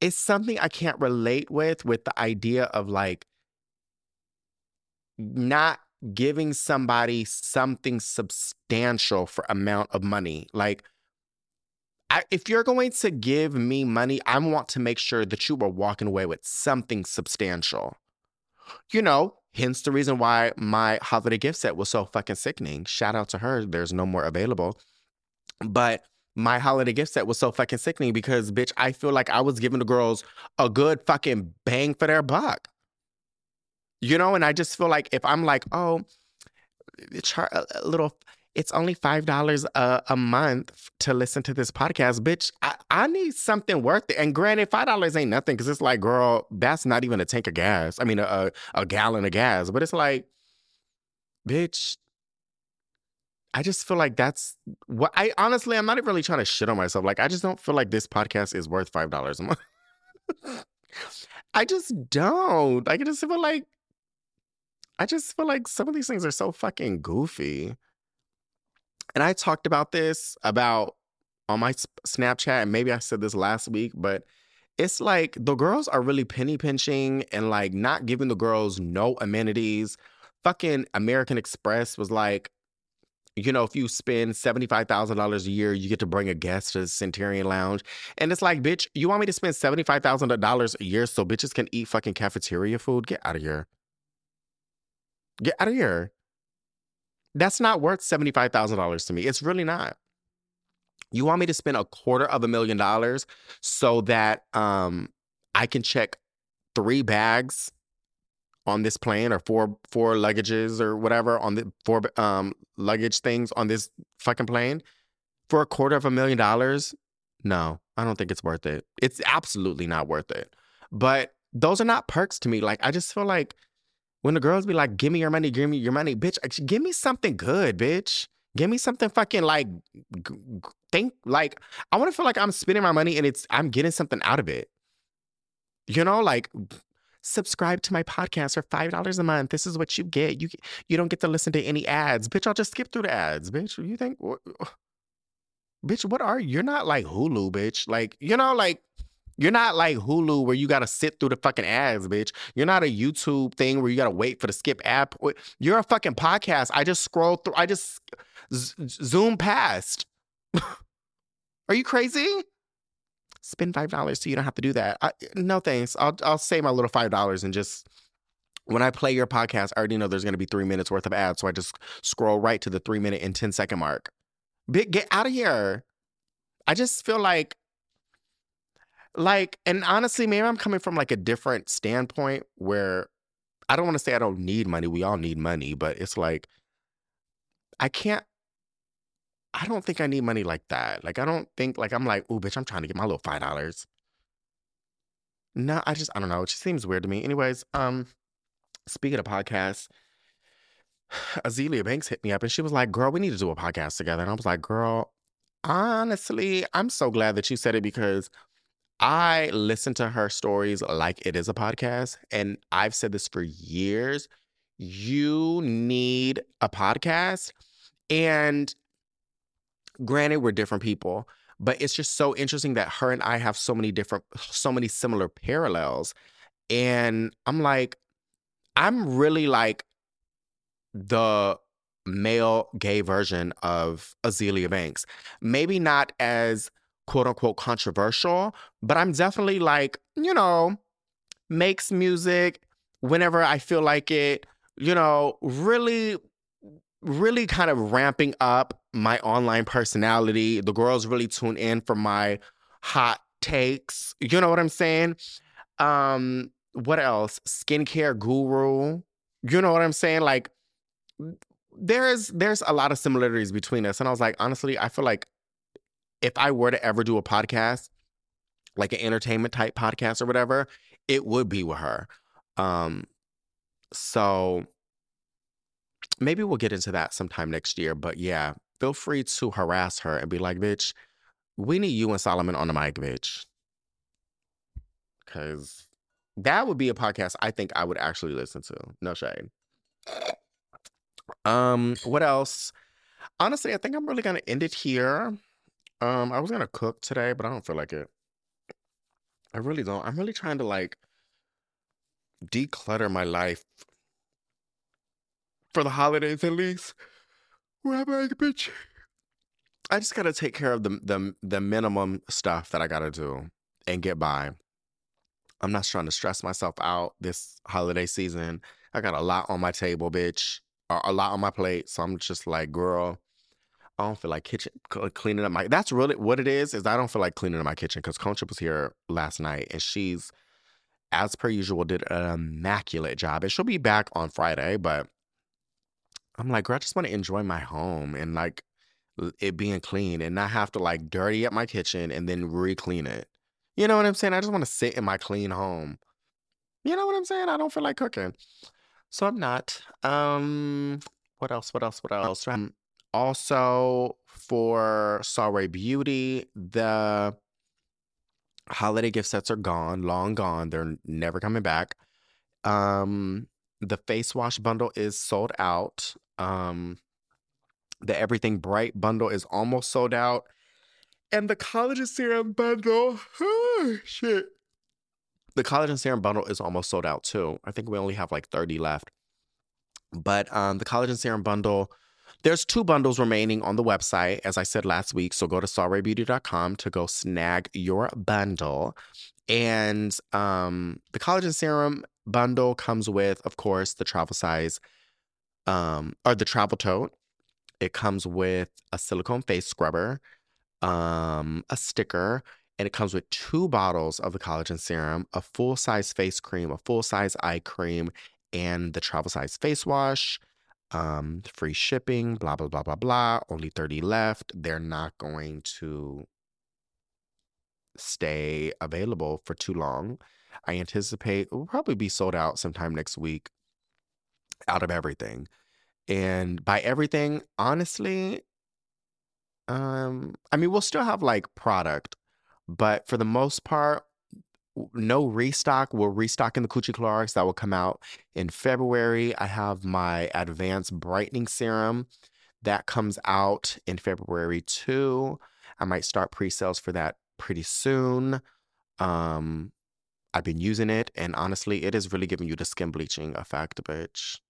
S1: it's something I can't relate with, with the idea of like not giving somebody something substantial for amount of money. Like, I, if you're going to give me money, I want to make sure that you are walking away with something substantial. You know, hence the reason why my holiday gift set was so fucking sickening. Shout out to her. There's no more available. But my holiday gift set was so fucking sickening because, bitch, I feel like I was giving the girls a good fucking bang for their buck. You know, and I just feel like if I'm like, oh, a little, it's only five dollars a, a month to listen to this podcast, bitch. I, I need something worth it. And granted, five dollars ain't nothing because it's like, girl, that's not even a tank of gas. I mean, a, a gallon of gas. But it's like, bitch. I just feel like that's what I honestly, I'm not really trying to shit on myself. Like, I just don't feel like this podcast is worth five dollars a month. I just don't. I just feel like I just feel like some of these things are so fucking goofy. And I talked about this about on my Snapchat, and maybe I said this last week, but it's like the girls are really penny pinching and like not giving the girls no amenities. Fucking American Express was like, you know, if you spend $75,000 a year, you get to bring a guest to the Centurion Lounge. And it's like, bitch, you want me to spend $75,000 a year so bitches can eat fucking cafeteria food? Get out of here. Get out of here. That's not worth $75,000 to me. It's really not. You want me to spend a quarter of a million dollars so that um I can check three bags on this plane or four four luggages or whatever on the four um luggage things on this fucking plane for a quarter of a million dollars? No, I don't think it's worth it. It's absolutely not worth it. But those are not perks to me. Like I just feel like when the girls be like, "Give me your money, give me your money," bitch, uh, give me something good, bitch. Give me something fucking like think like I want to feel like I'm spending my money and it's I'm getting something out of it. You know, like subscribe to my podcast for five dollars a month. This is what you get. You you don't get to listen to any ads, bitch. I'll just skip through the ads, bitch. You think, bitch? What are you? You're not like Hulu, bitch. Like you know, like you're not like Hulu where you gotta sit through the fucking ads, bitch. You're not a YouTube thing where you gotta wait for the skip app. You're a fucking podcast. I just scroll through. I just z- zoom past. Are you crazy? Spend five dollars so you don't have to do that. I, no thanks. I'll I'll save my little five dollars and just when I play your podcast, I already know there's gonna be three minutes worth of ads, so I just scroll right to the three minute and 10 second mark. Big, get out of here. I just feel like like and honestly maybe i'm coming from like a different standpoint where i don't want to say i don't need money we all need money but it's like i can't i don't think i need money like that. Like i don't think like i'm like oh bitch i'm trying to get my little five dollars. No i just i don't know it just seems weird to me. Anyways um speaking of podcasts azealia banks hit me up and she was like girl we need to do a podcast together. And i was like girl honestly i'm so glad that you said it because I listen to her stories like it is a podcast. And I've said this for years. You need a podcast. And granted, we're different people, but it's just so interesting that her and I have so many different, so many similar parallels. And I'm like, I'm really like the male gay version of Azealia Banks. Maybe not as quote unquote controversial, but I'm definitely like, you know, makes music whenever I feel like it, you know, really, really kind of ramping up my online personality. The girls really tune in for my hot takes. You know what I'm saying? Um, what else? Skincare guru. You know what I'm saying? Like there's there's a lot of similarities between us. And I was like, honestly, I feel like if I were to ever do a podcast, like an entertainment type podcast or whatever, it would be with her. Um, so maybe we'll get into that sometime next year. But yeah, feel free to harass her and be like, bitch, we need you and Solomon on the mic, bitch. Cause that would be a podcast I think I would actually listen to. No shade. Um, what else? Honestly, I think I'm really gonna end it here. Um, I was gonna cook today, but I don't feel like it. I really don't. I'm really trying to like declutter my life for the holidays at least. Where like, bitch. I just gotta take care of the the the minimum stuff that I gotta do and get by. I'm not trying to stress myself out this holiday season. I got a lot on my table, bitch, a lot on my plate. So I'm just like, girl, I don't feel like kitchen cleaning up my. That's really what it is. Is I don't feel like cleaning up my kitchen because Concha was here last night and she's, as per usual, did an immaculate job. And she'll be back on Friday, but I'm like, girl, I just want to enjoy my home and like it being clean and not have to like dirty up my kitchen and then re-clean it. You know what I'm saying? I just want to sit in my clean home. You know what I'm saying? I don't feel like cooking. So I'm not. Um what else? What else? What else? Um, also for SolRay Beauty, the holiday gift sets are gone, long gone. They're never coming back. Um the face wash bundle is sold out. Um the Everything Bright bundle is almost sold out. And the collagen serum bundle, shit. The collagen serum bundle is almost sold out too. I think we only have like 30 left. But um, the collagen serum bundle, there's two bundles remaining on the website, as I said last week. So go to solraybeauty.com to go snag your bundle. And um, the collagen serum bundle comes with, of course, the travel size um, or the travel tote. It comes with a silicone face scrubber, um, a sticker, and it comes with two bottles of the collagen serum, a full size face cream, a full size eye cream, and the travel size face wash. Um, free shipping, blah, blah, blah, blah, blah. Only 30 left. They're not going to stay available for too long. I anticipate will probably be sold out sometime next week out of everything. And by everything, honestly, um, I mean, we'll still have like product, but for the most part, no restock. We're restocking the Coochie Clarks that will come out in February. I have my advanced brightening serum that comes out in February too. I might start pre-sales for that pretty soon. Um, I've been using it, and honestly, it is really giving you the skin bleaching effect, bitch.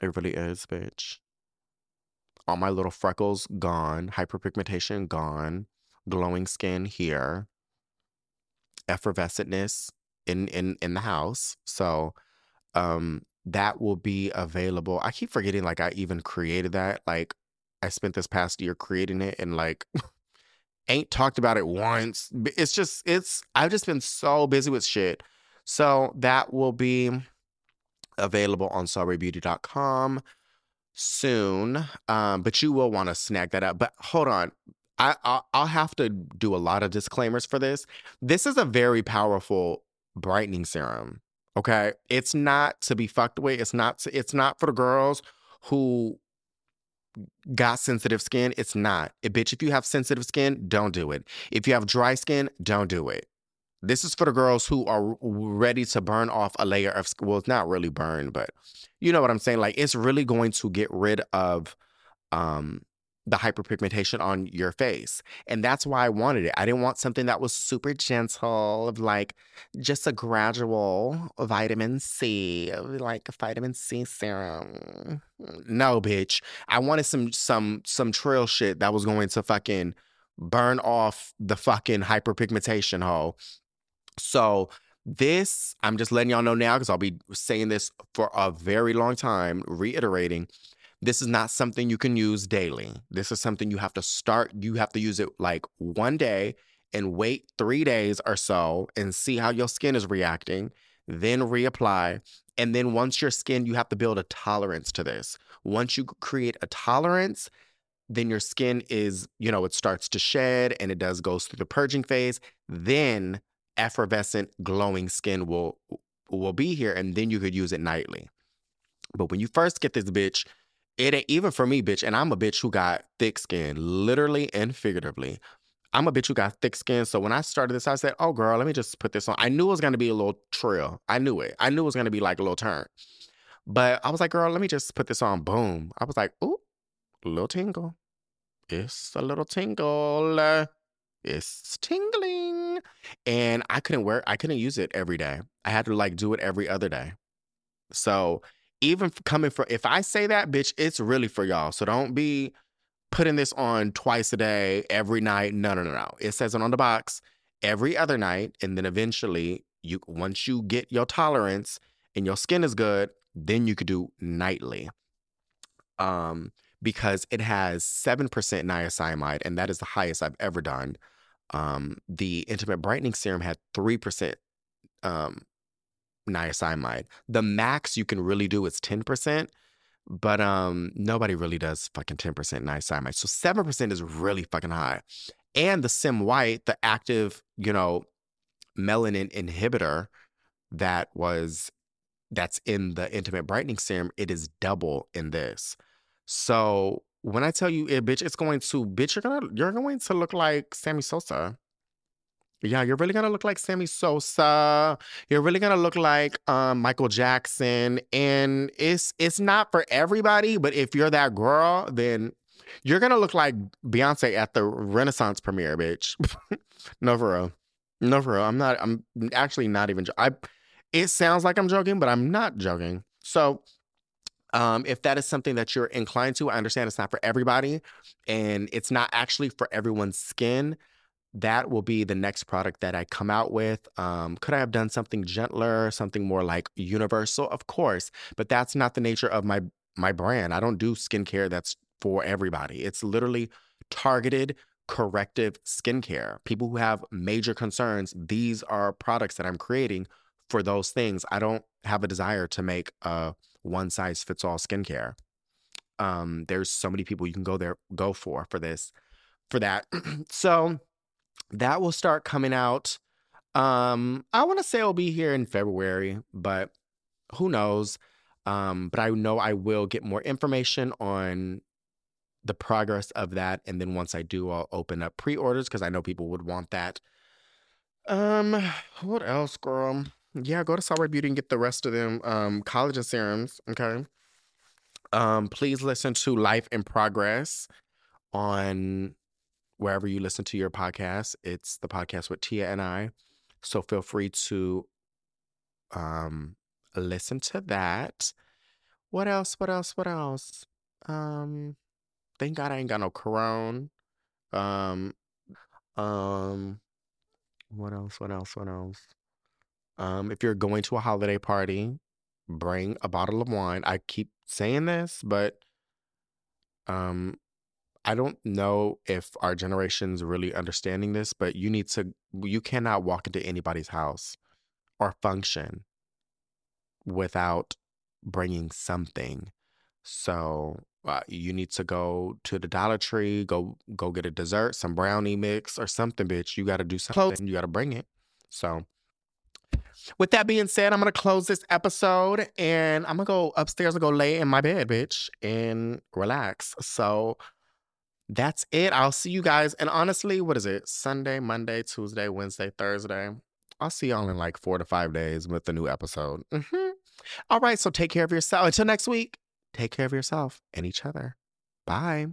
S1: It really is, bitch. All my little freckles gone, hyperpigmentation gone, glowing skin here, effervescentness in in in the house. So, um, that will be available. I keep forgetting, like I even created that. Like I spent this past year creating it, and like ain't talked about it once. It's just it's I've just been so busy with shit. So that will be available on solraybeauty.com soon. Um, but you will want to snag that up. But hold on. I, I I'll have to do a lot of disclaimers for this. This is a very powerful brightening serum. Okay, it's not to be fucked with. It's not. To, it's not for the girls who got sensitive skin. It's not. It, bitch, if you have sensitive skin, don't do it. If you have dry skin, don't do it. This is for the girls who are ready to burn off a layer of well, it's not really burn, but you know what I'm saying. Like it's really going to get rid of um the hyperpigmentation on your face. And that's why I wanted it. I didn't want something that was super gentle, of like just a gradual vitamin C, like a vitamin C serum. No, bitch. I wanted some some some trail shit that was going to fucking burn off the fucking hyperpigmentation hole so this, I'm just letting y'all know now because I'll be saying this for a very long time, reiterating. This is not something you can use daily. This is something you have to start, you have to use it like one day and wait three days or so and see how your skin is reacting. Then reapply. And then once your skin, you have to build a tolerance to this. Once you create a tolerance, then your skin is, you know, it starts to shed and it does goes through the purging phase. Then effervescent, glowing skin will will be here, and then you could use it nightly. But when you first get this bitch, it ain't even for me, bitch, and I'm a bitch who got thick skin, literally and figuratively. I'm a bitch who got thick skin. So when I started this, I said, oh girl, let me just put this on. I knew it was gonna be a little trail. I knew it. I knew it was gonna be like a little turn. But I was like, girl, let me just put this on. Boom. I was like, ooh, little tingle. It's a little tingle. It's tingling. And I couldn't wear I couldn't use it every day. I had to like do it every other day. So even coming from if I say that, bitch, it's really for y'all. So don't be putting this on twice a day, every night. No, no, no, no. It says it on the box every other night. And then eventually you once you get your tolerance and your skin is good, then you could do nightly. Um, because it has 7% niacinamide, and that is the highest I've ever done. Um, the Intimate Brightening Serum had 3% um, niacinamide. The max you can really do is 10%, but um, nobody really does fucking 10% niacinamide. So 7% is really fucking high. And the SymWhite, the active, you know, melanin inhibitor that was that's in the intimate brightening serum, it is double in this. So when I tell you it, bitch, it's going to bitch, you're gonna you're going to look like Sammy Sosa. Yeah, you're really gonna look like Sammy Sosa. You're really gonna look like um, Michael Jackson, and it's it's not for everybody. But if you're that girl, then you're gonna look like Beyonce at the Renaissance premiere, bitch. no for real, no for real. I'm not. I'm actually not even. I. It sounds like I'm joking, but I'm not joking. So um, if that is something that you're inclined to, I understand it's not for everybody and it's not actually for everyone's skin. That will be the next product that I come out with. Um, could I have done something gentler, something more like universal? Of course, but that's not the nature of my my brand. I don't do skincare that's for everybody. It's literally targeted corrective skincare. People who have major concerns, these are products that I'm creating for those things. I don't have a desire to make a one size fits all skincare. Um, there's so many people you can go there go for for this for that. so that will start coming out. Um, I want to say it'll be here in February, but who knows? Um, but I know I will get more information on the progress of that, and then once I do, I'll open up pre-orders because I know people would want that. Um, what else, girl? Yeah, go to SolRay Beauty and get the rest of them um collagen serums. Okay. Um, please listen to Life in Progress on wherever you listen to your podcast. It's the podcast with Tia and I. So feel free to um listen to that. What else? What else? What else? Um thank God I ain't got no corona. Um um what else? What else? What else? Um, if you're going to a holiday party, bring a bottle of wine. I keep saying this, but um, I don't know if our generation's really understanding this, but you need to, you cannot walk into anybody's house or function without bringing something. So uh, you need to go to the Dollar Tree, go go get a dessert, some brownie mix or something, bitch. You got to do something. You got to bring it. So. With that being said, I'm gonna close this episode and I'm gonna go upstairs and go lay in my bed, bitch, and relax. So that's it. I'll see you guys. And honestly, what is it? Sunday, Monday, Tuesday, Wednesday, Thursday. I'll see y'all in like four to five days with the new episode. Mhm. All right. So take care of yourself. Until next week, take care of yourself and each other. Bye.